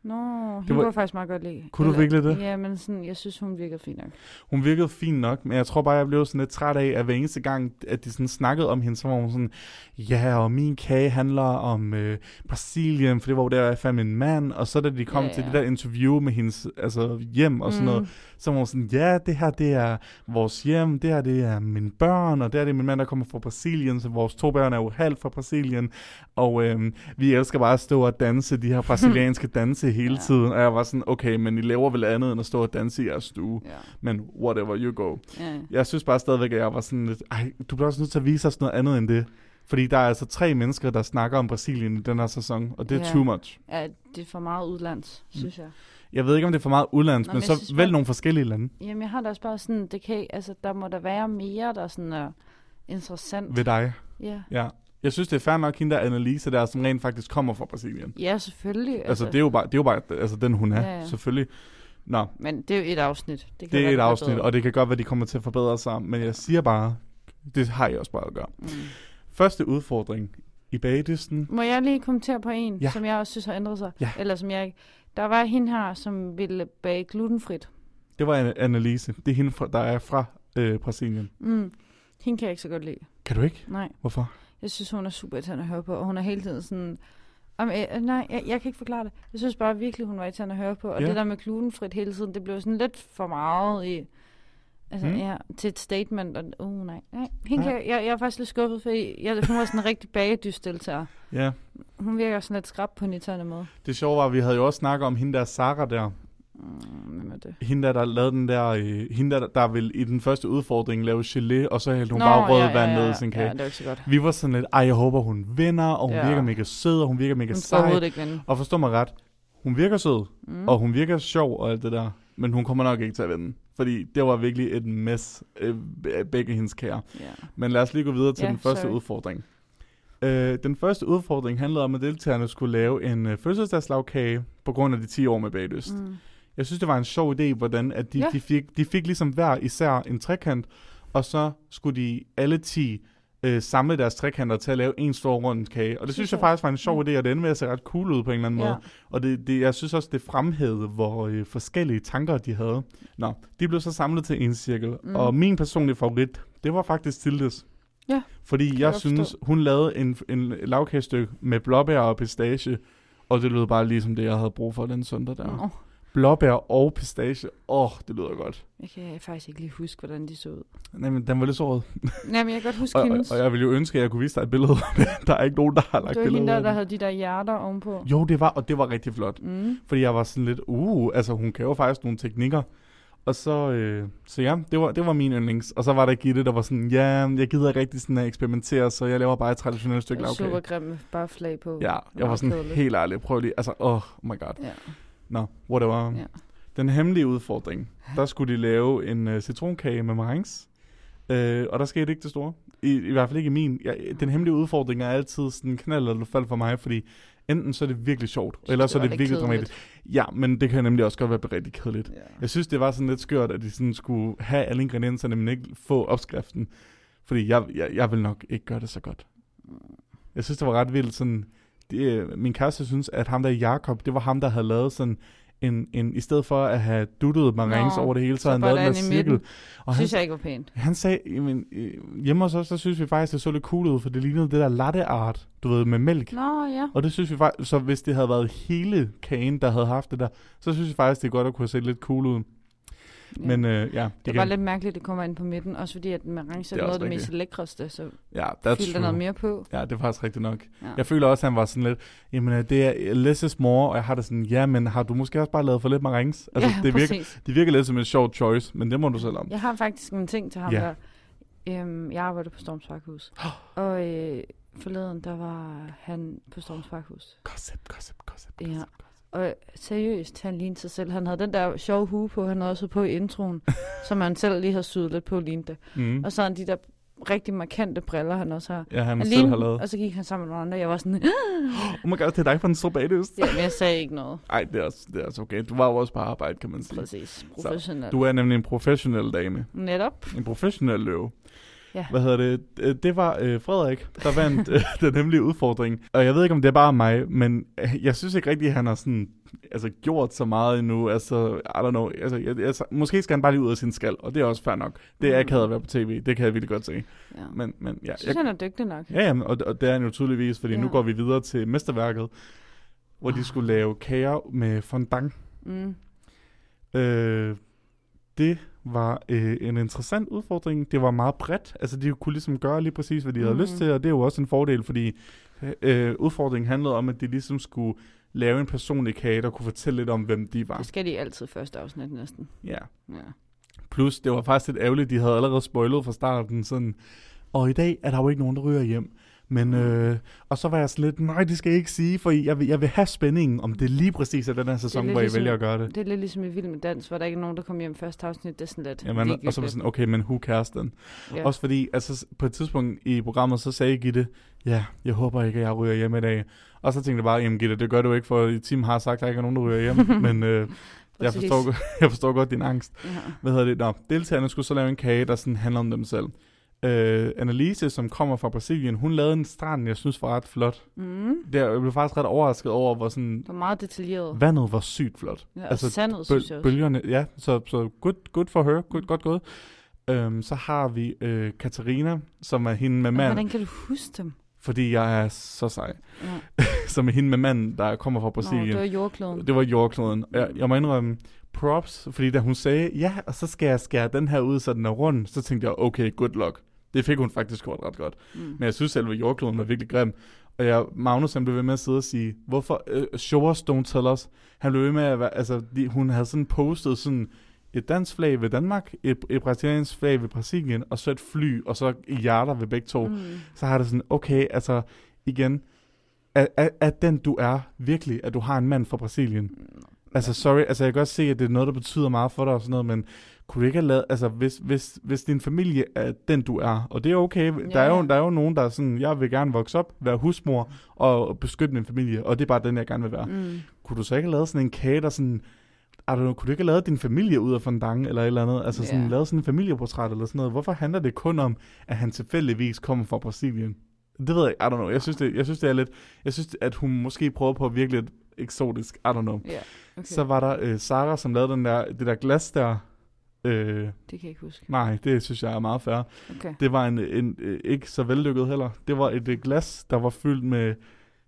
Nå, Det hun var- var faktisk meget godt lide. Kunne du virkelig det? Ja, men sådan, jeg synes, hun virkede fint nok. Hun virkede fint nok, men jeg tror bare, jeg blev sådan lidt træt af, at hver eneste gang, at de sådan snakkede om hende, så var hun sådan, ja, og min kage handler om øh, Brasilien, for det var jo der, jeg fandt min mand, og så da de kom Ja, til ja. det der interview med hendes altså, hjem og sådan Mm. noget, så var hun sådan, ja, det her, det er vores hjem, det her, det er mine børn, og det her, det er min mand, der kommer fra Brasilien, så vores to børn er jo halvt fra Brasilien, og øhm, vi elsker bare at stå og danse de her brasilianske danse hele Ja. tiden, og jeg var sådan, okay, men I laver vel andet end at stå og danse i jeres stue, Ja. men whatever, you go. ja. Jeg synes bare stadigvæk, at jeg var sådan lidt, ej, du bliver også nødt til at vise os noget andet end det. Fordi der er altså tre mennesker, der snakker om Brasilien i den her sæson, og det er Ja. too much. ja, det er for meget udlands, synes jeg. Jeg ved ikke, om det er for meget udlands, Nå, men men så vælg bare- nogle forskellige lande Jamen, jeg har da også bare sådan, det kan, altså, der må der være mere, der sådan er interessant. ved dig. Ja. Ja. Jeg synes, det er fair nok, hende der Annelise der, som rent faktisk kommer fra Brasilien. ja, selvfølgelig. Altså, altså det er jo bare, det er jo bare altså, den, hun er, Ja, ja. selvfølgelig. Nå, Men det er jo et afsnit. Det, kan det er et afsnit, bedre. og det kan godt være, de kommer til at forbedre sig, men jeg siger bare, det har jeg også bare at gøre. Mm. Første udfordring i bagdysten. Må jeg lige kommentere på en, Ja. som jeg også synes har ændret sig? Ja. Eller som jeg ikke... Der var hende her, som ville bage glutenfrit. Det var Annelise. Det er hende, der er fra øh, Brasilien. Mm. Hende kan jeg ikke så godt lide. Kan du ikke? Nej. Hvorfor? Jeg synes, hun er super irriterende at høre på, og hun er hele tiden sådan... Om, øh, nej, jeg, jeg kan ikke forklare det. Jeg synes bare virkelig, hun var irriterende at høre på. Og Ja. det der med glutenfrit hele tiden, det blev sådan lidt for meget i... Altså, Mm. ja, til et statement. Og, uh, nej, nej. Hende Ja. kan, jeg, jeg er faktisk lidt skuffet, fordi jeg, hun var sådan en rigtig bagedysdeltager. Ja. Hun virker sådan lidt skrab på en irriterende måde. Det sjove var, at vi havde jo også snakket om hende der Sara der. Mm, hvem er det? Hende der, der lavede den der... Øh, hende der, der vil i den første udfordring lave gelé, og så hældte hun bare rød vand ned i sin kage. Ja, det er jo ikke så godt. Vi var sådan lidt, ej, jeg håber, hun vinder, og hun Ja. virker mega sød, og hun virker mega Hun sej. ikke vinde. Og forstå mig ret, hun virker sød, Mm. og hun virker sjov og alt det der, men hun kommer nok ikke til at vinde. Fordi det var virkelig et mess, øh, begge hendes kager. Ja. Men lad os lige gå videre til Ja, den første sorry. udfordring. Øh, den første udfordring handlede om, at deltagerne skulle lave en øh, fødselsdagslagkage på grund af de 10 år med baglyst. Mm. Jeg synes, det var en sjov idé, hvordan at de, ja. De, fik, de fik ligesom hver især en trekant, og så skulle de alle 10 øh, samle deres trekanter til at lave en stor rund kage. Og det synes jeg faktisk var en sjov idé, og det endte med at se ret cool ud på en eller anden Ja. måde. Og det, det, jeg synes også, det fremhævede, hvor øh, forskellige tanker de havde. Nå, de blev så samlet til en cirkel. Mm. Og min personlige favorit, det var faktisk Tildes. Ja, Fordi jeg, jeg synes, hun lavede en, en lavkagestykke med blåbær og pistache. Og det lød bare ligesom det, jeg havde brug for den søndag der. Nå, Blåbær og pistache. Åh, oh, det lyder godt. jeg kan faktisk ikke lige huske, hvordan de så ud. Nej, men den var lidt så rød. Nej, men jeg kan godt huske Og, og, hendes. og, jeg ville jo ønske, at jeg kunne vise dig et billede. Men der er ikke nogen, der har lagt det var billeder hende der, der havde de der hjerter ovenpå. Jo, det var, og det var rigtig flot. Mm. Fordi jeg var sådan lidt, uh, altså hun kan jo faktisk nogle teknikker. Og så, øh, så ja, det var, det var min yndlings. Og så var der Gitte, der var sådan, ja, jeg gider ikke rigtig sådan at eksperimentere, så jeg laver bare et traditionelt stykke Super lavkage. grim med bare flag på. Ja, jeg var sådan helt ærlig, prøv lige, altså, oh my god. Ja. Nå, whatever. Ja. Den hemmelige udfordring, der skulle de lave en uh, citronkage med marengs. Øh, og der skete ikke det store. I, I hvert fald ikke i min. Ja, den hemmelige udfordring er altid sådan knald eller fald for mig, fordi enten så er det virkelig sjovt, eller så er det virkelig kedeligt. dramatisk. Ja, men det kan nemlig også godt være rigtig kedeligt. Ja. Jeg synes, det var sådan lidt skørt, at de sådan skulle have alle ingredienserne, men ikke få opskriften. Fordi jeg, jeg, jeg vil nok ikke gøre det så godt. Jeg synes, det var ret vildt. Sådan, det, øh, min kæreste synes, at ham der Jakob, det var ham, der havde lavet sådan en, en i stedet for at have duttet marengs Nå, over det hele, så, havde han lavet i cirkel. Og han, Synes jeg ikke var pænt. han sagde, jamen, øh, hjemme hos os, så synes vi faktisk, det så lidt cool ud, for det lignede det der latte art, du ved, med mælk. Nå, ja. Og det synes vi faktisk, så hvis det havde været hele kagen, der havde haft det der, så synes vi faktisk, det er godt at kunne se lidt cool ud. Ja. Men øh, ja, Det er bare lidt mærkeligt, at det kommer ind på midten, også fordi at Marange Det er noget af det mest lækreste, så ja, fylder der noget mere på. Ja, det er faktisk rigtigt nok. Ja. Jeg føler også, at han var sådan lidt, jamen øh, det er less is more, og jeg har det sådan, ja, men har du måske også bare lavet for lidt marengs? Altså, ja, det, virker, det virker lidt som en sjov choice, men det må du selv om. Jeg har faktisk en ting til ham Ja. der. Øhm, jeg arbejder på Storms Parkhus. og øh, forleden, der var han på Storms Parkhus. Gossip, gossip, gossip, Ja. Og seriøst, han lignede sig selv. Han havde den der sjove hue på, han havde også på i introen, som han selv lige har syet lidt på, lignede det. Mm. Og så har han de der rigtig markante briller, han også har. Ja, han, Han selv har lignede, lavet. og så gik han sammen med nogle andre, jeg var sådan, Oh my god, det er dig fra den sorbetøst. ja, men jeg sagde ikke noget. Ej, det er, også, det er også okay. Du var jo også på arbejde, kan man sige. Præcis, professionelt. Du er nemlig en professionel dame. Netop. En professionel løve. Ja. Hvad hedder det? Øh, Det var øh, Frederik, der vandt øh, den hemmelige udfordring. Og jeg ved ikke, om det er bare mig, men øh, jeg synes ikke rigtigt, at han har sådan, altså, gjort så meget endnu. Altså, I don't know. Altså, jeg, altså, måske skal han bare lige ud af sin skal, og det er også fair nok. Det er Mm. akavet at være på tv. Det kan jeg virkelig godt se. Ja. Men, men ja, Jeg synes, han er dygtig nok. Ja, jamen, og, og det er han jo tydeligvis, fordi ja. nu går vi videre til mesterværket, hvor de Ah. skulle lave kager med fondant. Mm. Øh, det var øh, en interessant udfordring. Det var meget bredt. Altså, de kunne ligesom gøre lige præcis, hvad de havde Mhm. lyst til, og det er jo også en fordel, fordi øh, udfordringen handlede om, at de ligesom skulle lave en personlig kage, der kunne fortælle lidt om, hvem de var. Det skal de altid første afsnit næsten. Ja. Ja. Plus, det var faktisk lidt ærgerligt, de havde allerede spoilet fra starten, sådan, og i dag er der jo ikke nogen, der ryger hjem. Men, øh, og så var jeg sådan lidt, nej, det skal jeg ikke sige, for jeg vil, jeg vil have spændingen, om det lige præcis er den her sæson, hvor I ligesom- vælger at gøre det. Det er lidt ligesom i Vild med Dans, hvor der ikke er nogen, der kommer hjem første afsnit. Det er sådan lidt Jamen, og så var sådan, okay, men who cares den? ja. Også fordi, altså på et tidspunkt i programmet, så sagde Gitte, ja, jeg håber ikke, at jeg ryger hjem i dag. Og så tænkte jeg bare, jamen Gitte, det gør du ikke, for i team har sagt, at der ikke er nogen, der ryger hjem. men øh, jeg, forstår, jeg forstår godt din angst. Ja. Hvad hedder det? Nå, deltagerne skulle så lave en kage, der sådan handler om dem selv. Øh, Annelise, som kommer fra Brasilien, hun lavede en strand, jeg synes var ret flot. Mm. Der, jeg blev faktisk ret overrasket over, hvor sådan, Det var meget detaljeret. vandet var sygt flot. Ja, altså, sandet, Bøl- synes jeg også. bølgerne, ja, så, så good, good for her, good, godt gået. Øhm, så har vi øh, Katarina, som er hende med mand, Hvordan kan du huske dem? fordi jeg er så sej, Ja. som er hende med mand, der kommer fra Nå, Brasilien. det var jordkloden. Det var jordkloden. Jeg, jeg må indrømme props, fordi da hun sagde, ja, og så skal jeg skære den her ud, så den er rund, så tænkte jeg, okay, good luck. Det fik hun faktisk gjort ret godt. Mm. Men jeg synes selve jordkloden var virkelig grim. Og jeg, Magnus han blev ved med at sidde og sige, hvorfor, uh, show us, don't tell us. Han blev ved med at være, altså, de, hun havde sådan postet sådan et dansk flag ved Danmark, et, et brasiliansk flag ved Brasilien, og så et fly, og så i hjerter ved begge to. Mm. Så har det sådan, okay, altså, igen, er, er, er den du er virkelig, at du har en mand fra Brasilien? Altså, sorry, altså jeg kan godt se, at det er noget, der betyder meget for dig og sådan noget, men kunne du ikke have lavet, altså hvis, hvis, hvis din familie er den, du er, og det er okay, der, er jo, Ja. der er jo nogen, der er sådan, jeg vil gerne vokse op, være husmor og beskytte min familie, og det er bare den, jeg gerne vil være. Mm. Kunne du så ikke have lavet sådan en kage, der sådan, don't know, kunne du ikke have lavet din familie ud af fondant eller et eller andet? Altså sådan, Ja. lavet sådan en familieportræt eller sådan noget. Hvorfor handler det kun om, at han tilfældigvis kommer fra Brasilien? Det ved jeg ikke, I don't know. Jeg synes, det, jeg synes, det er lidt, jeg synes, at hun måske prøver på at virke lidt eksotisk. I don't know. Ja, okay. Så var der øh, Sara, som lavede den der, det der glas der. Øh, Det kan jeg ikke huske. nej, det synes jeg er meget fair. Okay. Det var en, en øh, ikke så vellykket heller. Det var et øh, glas, der var fyldt med...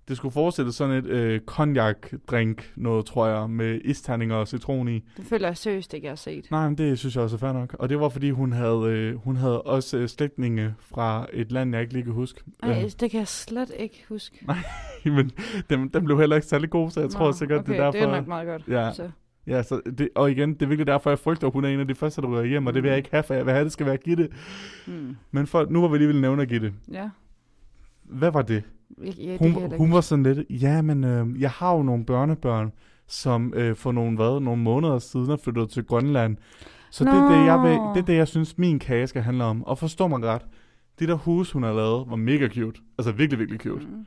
Det skulle forestille sådan et øh, cognac-drink, noget tror jeg, med isterninger og citron i. Det føler jeg seriøst ikke, jeg har set. Nej, men det synes jeg også er fair nok. Og det var, fordi hun havde, øh, hun havde også øh, slægtninge fra et land, jeg ikke lige kan huske. Ej, Øh, det kan jeg slet ikke huske. men dem, dem blev heller ikke særlig gode, så jeg tror sikkert, okay, det er derfor... det er nok meget godt. Ja. Så. Ja, så det, og igen, det er virkelig derfor, jeg frygter, at hun er en af de første, der ryger hjem, og det vil jeg ikke have, for jeg vil have, det skal være Gitte. Mm. Men for, nu var vi lige vil nævne Gitte. Ja. Hvad var det? Ja, det jeg Hun, var sådan lidt, ja, men øh, jeg har jo nogle børnebørn, som øh, for nogle, hvad, nogle måneder siden er flyttet til Grønland. Så det er det, jeg vil, det er det, jeg synes, min kage skal handle om. Og forstå mig ret, det der hus, hun har lavet, var mega cute. Altså virkelig, virkelig cute. Mm.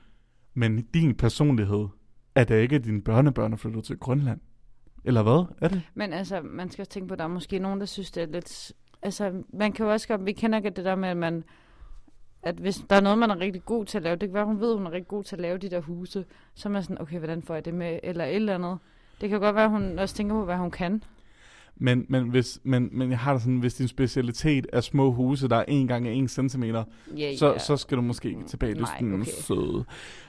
Men din personlighed, er det ikke, at dine børnebørn er flyttet til Grønland? Eller hvad? Er det? Men altså, man skal også tænke på, at der er måske nogen, der synes, det er lidt... Altså, man kan jo også godt... Vi kender ikke det der med, at man... At hvis der er noget, man er rigtig god til at lave, det kan være, hun ved, hun er rigtig god til at lave de der huse, så er man sådan, okay, hvordan får jeg det med, eller et eller andet. Det kan godt være, hun også tænker på, hvad hun kan. Men, men, hvis, men, men jeg har det sådan, hvis din specialitet er små huse, der er 1 gange 1 cm, Ja, så, ja. så skal du måske tilbage til Nej, den okay. søde.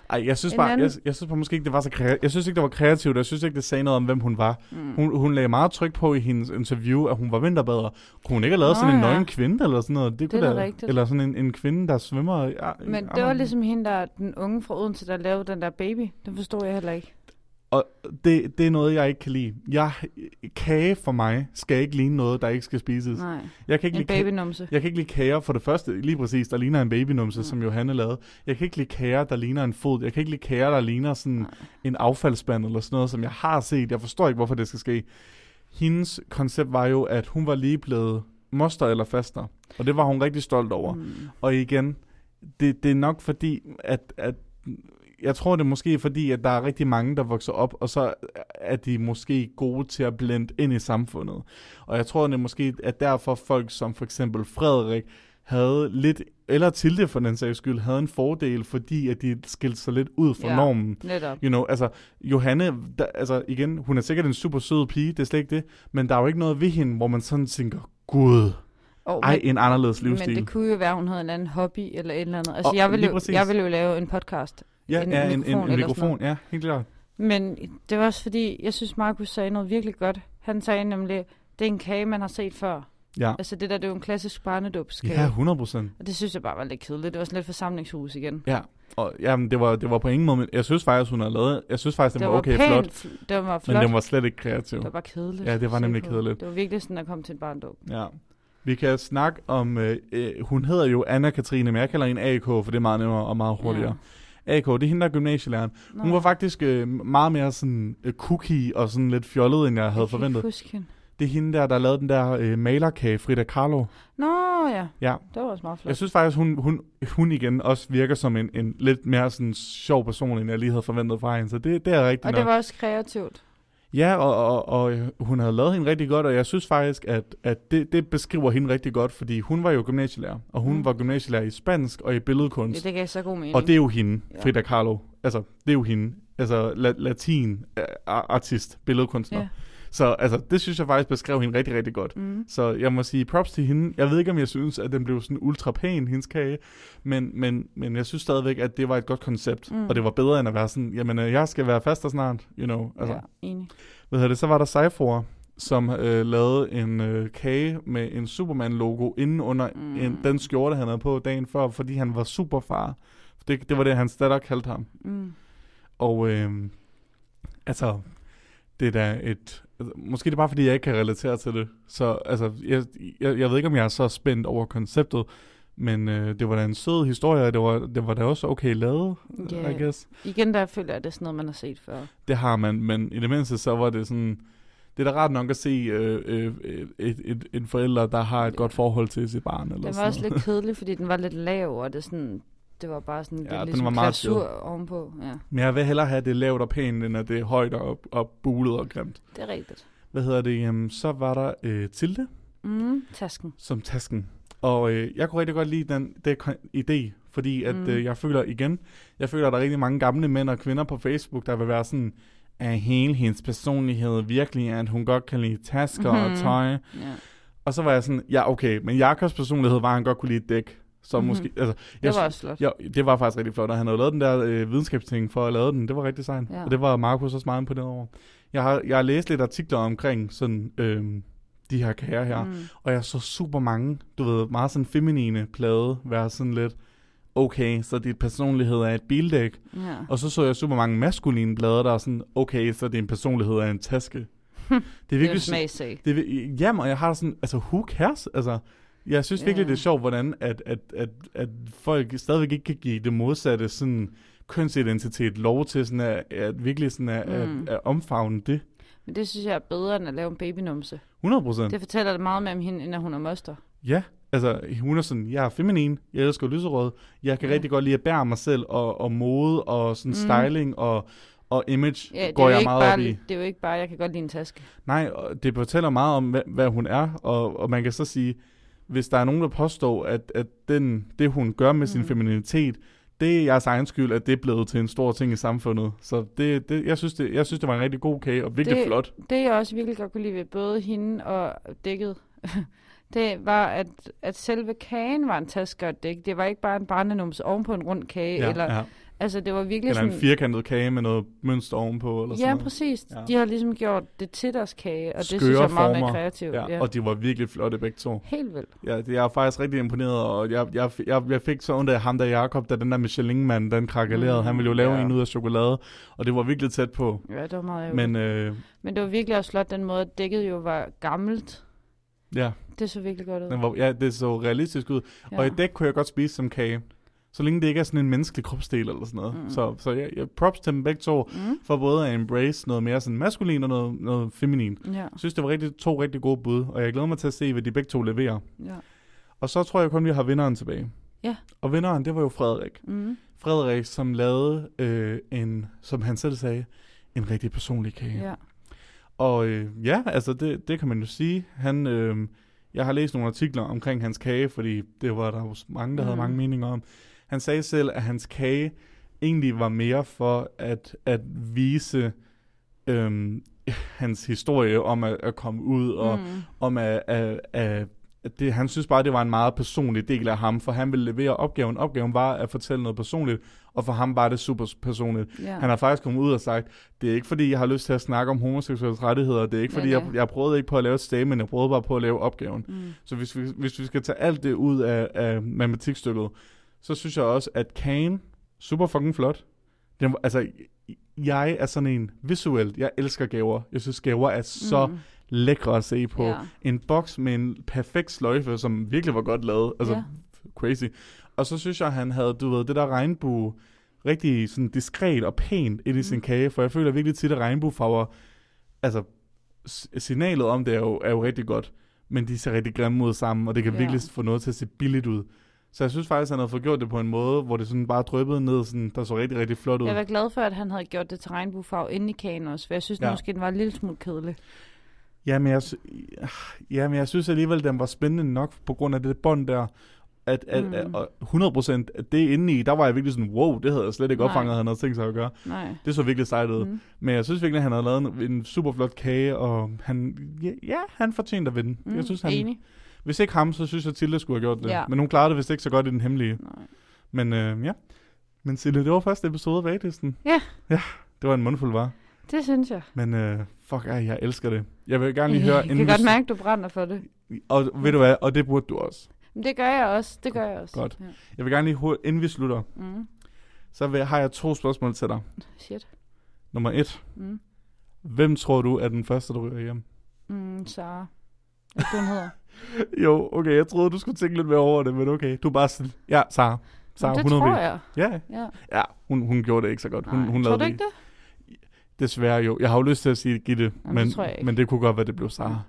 Ej, jeg synes En bare, anden- jeg, jeg synes bare måske ikke, det var så kreativt. Jeg synes ikke, det var kreativt, og jeg synes ikke, det sagde noget om, hvem hun var. Mm. Hun, hun lagde meget tryk på i hendes interview, at hun var vinterbader. Kunne hun ikke have lavet Nå, sådan en ja. nøgen kvinde, eller sådan noget? Det kunne er da da- rigtigt. Eller sådan en, en kvinde, der svømmer. Ja, Men det var ligesom hende, der den unge fra Odense, der lavede den der baby. Den forstod jeg heller ikke. Og det, det er noget, jeg ikke kan lide. Jeg, kage for mig skal ikke ligne noget, der ikke skal spises. Nej, Jeg kan ikke en lide babynumse. Jeg kan ikke lide kager for det første, lige præcis, der ligner en babynumse, Mm. som Johanne lavede. Jeg kan ikke lide kager, der ligner en fod. Jeg kan ikke lide kager, der ligner sådan Nej. en affaldsspand eller sådan noget, som jeg har set. Jeg forstår ikke, hvorfor det skal ske. Hendes koncept var jo, at hun var lige blevet moster eller faster. Og det var hun rigtig stolt over. Mm. Og igen, det, det er nok fordi, at, at jeg tror det er måske fordi, at der er rigtig mange, der vokser op, og så er de måske gode til at blende ind i samfundet. Og jeg tror det er måske, at derfor folk som for eksempel Frederik havde lidt, eller Tilde for den sags skyld, havde en fordel, fordi at de skilte sig lidt ud fra Ja. normen. Netop. You know, altså, Johanne, der, altså igen, hun er sikkert en super sød pige, det er slet ikke det, men der er jo ikke noget ved hende, hvor man sådan tænker, gud, Oh, ej, en anderledes men, livsstil. men det kunne jo være, at hun havde en anden hobby eller et eller andet. Altså, Og jeg, ville jo, præcis. jeg ville jo lave en podcast. Ja, en ja, en, en, mikrofon en sådan mikrofon, ja, helt klart. Men det var også fordi, jeg synes, Markus sagde noget virkelig godt. Han sagde nemlig, det er en kage, man har set før. Ja, Altså det der, det er jo en klassisk barnedåbskage. ja 100 procent. Og det synes jeg bare var lidt kedeligt. Det var sådan lidt forsamlingshus igen. Ja, og jamen, det var, det var på ingen måde, men jeg synes faktisk, hun har lavet, jeg synes faktisk, den det var okay pænt, flot, fl- Det var flot. men den var slet ikke kreativ. Det var bare kedeligt. Ja, det var nemlig kedeligt. Det var virkelig sådan at komme til en barndåb. Ja. Vi kan snakke om, øh, øh, hun hedder jo Anna-Katrine, men jeg kalder hende AK, for det er meget nemmere og meget hurtigere. Ja. AK, det er hende, der er gymnasielæreren. Nå, Hun var faktisk øh, meget mere sådan øh, cookie og sådan lidt fjollet, end jeg havde jeg forventet. Huske hende. Det er hende der, der lavede den der øh, malerkage, Frida Kahlo. Nå ja, Ja, det var også meget flot. jeg synes faktisk, hun, hun, hun igen også virker som en, en lidt mere sådan sjov person, end jeg lige havde forventet fra hende. Så det, det er rigtigt og nok. det var også kreativt. Ja, og, og, og hun havde lavet hende rigtig godt, og jeg synes faktisk, at, at det, det beskriver hende rigtig godt, fordi hun var jo gymnasielærer, og hun Mm. var gymnasielærer i spansk og i Ja, billedkunst. det gav så god mening. og det er jo hende, Ja. Frida Kahlo. Altså, det er jo hende. Altså, la, latin artist, billedkunstner. Ja. Så altså, det synes jeg faktisk beskrev hende rigtig, rigtig godt. Mm. Så jeg må sige props til hende. Jeg ved ikke, om jeg synes, at den blev sådan ultra pæn, hendes kage. Men, men, men jeg synes stadigvæk, at det var et godt koncept. Mm. Og det var bedre, end at være sådan, jamen, øh, jeg skal være faster snart, you know. Altså, Ja, enig. hedder det, så var der Cypher, som øh, lavede en øh, kage med en Superman-logo inden under mm. en, den skjorte, han havde på dagen før, fordi han var superfar. Det, det var det, hans datter kaldte ham. Mm. Og øh, altså, det er da et... Måske det er bare, fordi jeg ikke kan relatere til det. Så altså, jeg, jeg, jeg ved ikke, om jeg er så spændt over konceptet, men øh, det var da en sød historie, og det var, det var da også okay lavet, yeah. I guess. Igen, der føler jeg, at det er sådan noget, man har set før. Det har man, men i det mindste så var det sådan... Det er da rart nok at se øh, øh, et, et, en forælder, der har et Ja. godt forhold til sit barn. Eller Den var sådan også lidt kedelig, fordi den var lidt lav, og det, sådan, det var bare sådan Ja, lidt ligesom var meget glasur ovenpå. Ja, Men jeg vil hellere have det lavt og pænt, end at det er højt og, og bulet og grimt. det er rigtigt. Hvad hedder det? Jamen, så var der øh, Tilde Mm, tasken. som tasken. Og øh, jeg kunne rigtig godt lide den, den idé, fordi at Mm. øh, jeg føler igen, jeg føler, at der er rigtig mange gamle mænd og kvinder på Facebook, der vil være sådan, er hele hendes personlighed virkelig, at hun godt kan lide tasker mm-hmm. Mhm. og tøj. Ja. Og så var jeg sådan, ja okay, men Jakobs personlighed var, at han godt kunne lide dæk. Så Mhm. mm-hmm. måske, altså, Det jeg, var også flot. Ja, det var faktisk rigtig flot, og han havde lavet den der øh, videnskabsting for at lave den. Det var rigtig sejt. Ja. Og det var Markus også meget på det over. Jeg har, jeg har læst lidt artikler omkring sådan, øh, de her kager her, mm. Og jeg så super mange, du ved, meget sådan feminine plade være sådan lidt, okay, så dit personlighed er et bildæk. Ja. Og så så jeg super mange maskuline blade, der er sådan, okay, så din personlighed er en taske. det er Det er virkelig... smagssag. Det, er- jamen, og jeg har sådan, altså, who cares? Altså, jeg synes virkelig, Ja. det er sjovt, hvordan at, at, at, at folk stadigvæk ikke kan give det modsatte sådan kønsidentitet lov til sådan at, at virkelig sådan at, Mm. at, at omfavne det. Men det synes jeg er bedre, end at lave en babynumse. 100 procent. Det fortæller det meget mere om hende, end at hun er moster. Ja, altså hun er sådan, jeg er feminin, jeg elsker lyserød, jeg kan Ja. rigtig godt lide at bære mig selv, og, og mode, og sådan Mm. styling, og, og image Ja, det, går er jeg meget bare, op i. det er jo ikke bare, jeg kan godt lide en taske. Nej, det fortæller meget om, hvad, hvad hun er, og, og man kan så sige, hvis der er nogen, der påstår, at, at den, det hun gør med sin Mm. feminitet, det er jeres egen skyld, at det er blevet til en stor ting i samfundet. Så det, det, jeg, synes, det, jeg synes, det var en rigtig god kage, og virkelig Det- flot. Det jeg også virkelig godt kunne lide ved både hende og dækket, det var, at, at selve kagen var en taske og dæk. Det var ikke bare en brændenums oven på en rund kage. Ja, eller, ja. Altså, det var virkelig Eller en sådan... firkantet kage med noget mønster ovenpå. Eller sådan Ja, noget. præcis. Ja. Ja. De har ligesom gjort det til deres kage, og det Skøre synes jeg er meget mere former. kreativt. Ja, og de var virkelig flotte begge to. Helt vildt. Ja, det, jeg er faktisk rigtig imponeret, og jeg, jeg, jeg, jeg fik så ondt af ham der Jacob, da den der Michelin-mand, den krakelerede. Mm, Han ville jo lave ja. en ud af chokolade, og det var virkelig tæt på. Ja, det var meget ærgerligt. Men øh, Men det var virkelig også flot, den måde, at dækket jo var gammelt. ja, Det så virkelig godt ud. den var, ja, det så realistisk ud. Ja. Og i dæk kunne jeg godt spise som kage. Så længe det ikke er sådan en menneskelig kropsdel eller sådan noget. Mm. Så, så jeg, jeg props til dem begge to, Mm. for både at embrace noget mere sådan maskulin og noget, noget feminin. Ja, Jeg synes, det var rigtig, to rigtig gode bud, og jeg glæder mig til at se, hvad de begge to leverer. ja. Og så tror jeg kun, vi har vinderen tilbage. Ja. Og vinderen, det var jo Frederik. Mm. Frederik, som lavede øh, en, som han selv sagde, en rigtig personlig kage. ja. Og øh, ja, altså det, det kan man jo sige. Han, øh, jeg har læst nogle artikler omkring hans kage, fordi det var der jo mange, der mm. havde mange meninger om. Han sagde selv, at hans kage egentlig var mere for at, at vise øh, hans historie om at, at komme ud, og Mm. om at, at, at, det, han synes bare, det var en meget personlig del af ham, for han ville levere opgaven. Opgaven var at fortælle noget personligt, og for ham var det super personligt. Ja. Han har faktisk kommet ud og sagt, det er ikke fordi, jeg har lyst til at snakke om homoseksuelle rettigheder, det er ikke fordi, Ja, jeg, ja. jeg prøvede ikke på at lave et statement, jeg prøvede bare på at lave opgaven. Mm. Så hvis vi, hvis vi skal tage alt det ud af, af matematikstykket, så synes jeg også, at Kane, super fucking flot. Den, altså, jeg er sådan en visuelt, jeg elsker gaver. Jeg synes, gaver er så mm. Lækre at se på. Ja. En boks med en perfekt sløjfe, som virkelig var godt lavet. Altså, Ja. crazy. Og så synes jeg, han havde, du ved, det der regnbue, rigtig sådan diskret og pænt ind i sin Mm. kage, for jeg føler virkelig tit, at regnbuefarver, altså, signalet om det er jo, er jo rigtig godt, men de ser rigtig grimme ud sammen, og det kan Ja. virkelig få noget til at se billigt ud. Så jeg synes faktisk, at han havde fået gjort det på en måde, hvor det sådan bare dryppede ned, sådan, der så rigtig, rigtig flot ud. Jeg var glad for, at han havde gjort det til regnbuefarve inde i kagen også, for jeg synes Ja. måske, den var en lille smule kedelig. Ja, men jeg, ja, men jeg synes alligevel, den var spændende nok på grund af det bånd der. At, at, Mm. at, og 100% at det inde i, der var jeg virkelig sådan, wow, det havde jeg slet ikke Nej. opfanget, at han havde tænkt sig at gøre. Nej. Det så virkelig sejt ud. Mm. Men jeg synes virkelig, at han havde lavet en, en super flot kage, og han, ja, ja han fortjente at vinde. Mm. Jeg synes, han, Enig. Hvis ikke ham, så synes jeg, Tilde skulle have gjort det. Ja. Men hun klarede det vist ikke så godt i den hemmelige. Nej. Men øh, ja. Men Sille, det var første episode af Vaglisten. Ja. Ja, det var en mundfuld, var. Det synes jeg. Men øh, fuck, ej, jeg elsker det. Jeg vil gerne lige høre... Jeg kan godt mærke, at du brænder for det. Og ved du hvad, og det burde du også. Men det gør jeg også. Det gør jeg også. Godt. Ja. Jeg vil gerne lige, hurtigt, inden vi slutter, Mm. så vil, har jeg to spørgsmål til dig. Shit. Nummer et. Mm. Hvem tror du er den første, der ryger hjem? Mm, Sara. Hvad hun hedder. Jo, okay, jeg troede, du skulle tænke lidt mere over det, men okay. Du er bare sådan, ja, Sara. Sara, det 100 tror jeg. Ja, Ja. ja hun, hun gjorde det ikke så godt. Hun, Nej. hun tror lavede du det ikke det? Desværre jo. Jeg har jo lyst til at sige Gitte, Jamen, men, det men det kunne godt være, det blev Sara.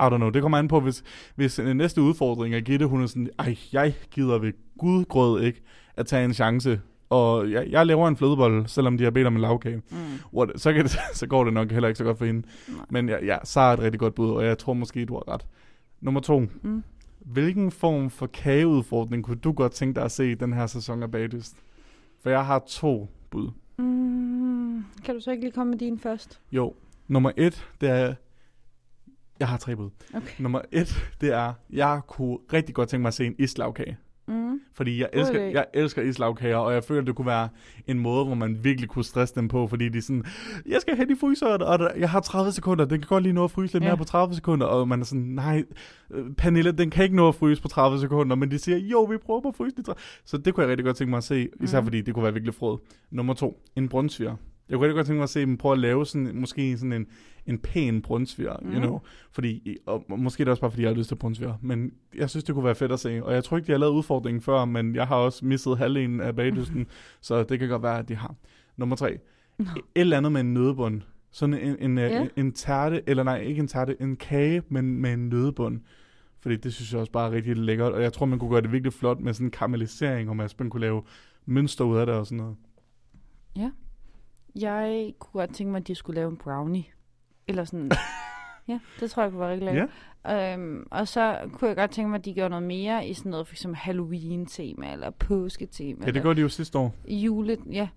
I don't know. Det kommer an på, hvis, hvis næste udfordring er Gitte, hun er sådan, ej, jeg gider ved Gud grød ikke at tage en chance. Og jeg, jeg laver en flødebolle, selvom de har bedt om en lavkage. Mm. What, så, kan det, så går det nok heller ikke så godt for hende. Nej. Men ja, ja, Sara er et rigtig godt bud, og jeg tror måske, du har ret. Nummer to. Mm. Hvilken form for kageudfordring kunne du godt tænke dig at se i den her sæson af Bagdyst? For jeg har to bud. Mm. Kan du så ikke lige komme med din først? Jo, nummer et, det er... Jeg har tre bud. Okay. Nummer et, det er, jeg kunne rigtig godt tænke mig at se en islagkage. Mm. Fordi jeg elsker, jeg elsker islagkager, og jeg føler, det kunne være en måde, hvor man virkelig kunne stresse dem på, fordi de er sådan, jeg skal have de fryser, og der, jeg har 30 sekunder, den kan godt lige nå at fryse lidt Ja. mere på 30 sekunder, og man er sådan, nej, øh, Pernille, den kan ikke nå at fryse på 30 sekunder, men de siger, jo, vi prøver på at fryse det. Så det kunne jeg rigtig godt tænke mig at se, især Mhm. fordi det kunne være virkelig frød. Nummer to, en brunsviger. Jeg kunne rigtig godt tænke mig at se dem prøve at lave sådan, måske sådan en, en pæn brunsviger, mm. you Mhm. know. Fordi, og måske er det også bare, fordi jeg har lyst til brunsviger. Men jeg synes, det kunne være fedt at se. Og jeg tror ikke, de har lavet udfordringen før, men jeg har også misset halvdelen af bagdysten. så det kan godt være, at de har. Nummer tre. Nå. Et eller andet med en nødebund. Sådan en, en, Ja. ja. en, en tærte, eller nej, ikke en tærte, en kage, men med en nødebund. Fordi det synes jeg også bare er rigtig lækkert. Og jeg tror, man kunne gøre det virkelig flot med sådan en karamellisering, og man kunne lave mønster ud af det og sådan noget. Jeg kunne godt tænke mig, at de skulle lave en brownie. Eller sådan Ja, det tror jeg kunne være rigtig lækkert. Øhm, og så kunne jeg godt tænke mig, at de gjorde noget mere i sådan noget, for eksempel Halloween-tema, eller påsketema, Ja, det eller gjorde de jo sidste år. jule, ja.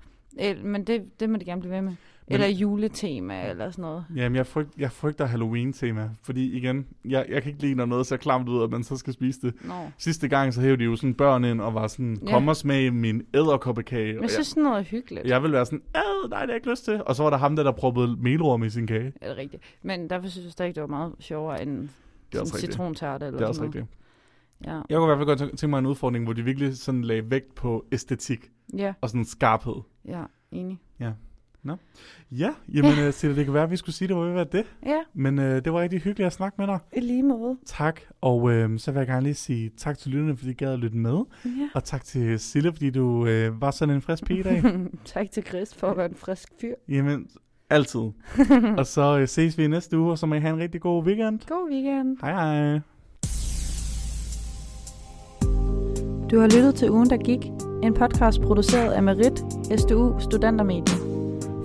Men det, det må de gerne blive ved med. Men- Eller juletema, eller sådan noget. Jamen, jeg, frygt, jeg frygter Halloween-tema, fordi igen, jeg, jeg kan ikke lide, når noget ser klamt ud, at man så skal spise det. Nå. Sidste gang, så hævde de jo sådan børn ind og var sådan, Ja. kom og smag min æderkoppekage. Men jeg synes sådan noget er hyggeligt. jeg, ville være sådan, ad, nej, det har jeg ikke lyst til. Og så var der ham der, der proppede melrum i sin kage. Er det rigtigt? Men derfor synes jeg stadig, det var meget sjovere end Det er sådan citrontærte eller Det er også sådan rigtigt. Ja. Jeg kunne i hvert fald godt tænke mig en udfordring, hvor de virkelig sådan lagde vægt på æstetik ja, og sådan skarphed. ja, enig. Ja, jamen, ja. Silla, det kan være, at vi skulle sige, det var ved at være det. Ja, Men øh, det var rigtig hyggeligt at snakke med dig. i lige måde. Tak, og øh, så vil jeg gerne lige sige tak til lytterne, fordi I gad at lytte med. Ja. Og tak til Sille, fordi du øh, var sådan en frisk pige i dag. tak til Chris for at være en frisk fyr. Jamen, altid. og så øh, ses vi i næste uge, og så må I have en rigtig god weekend. God weekend. Hej hej. Du har lyttet til Ugen, der gik. En podcast produceret af Merit, SDU Studentermedie.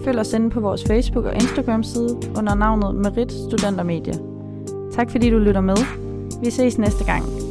Følg os inde på vores Facebook- og Instagram-side under navnet Merit Studentermedie. Tak fordi du lytter med. Vi ses næste gang.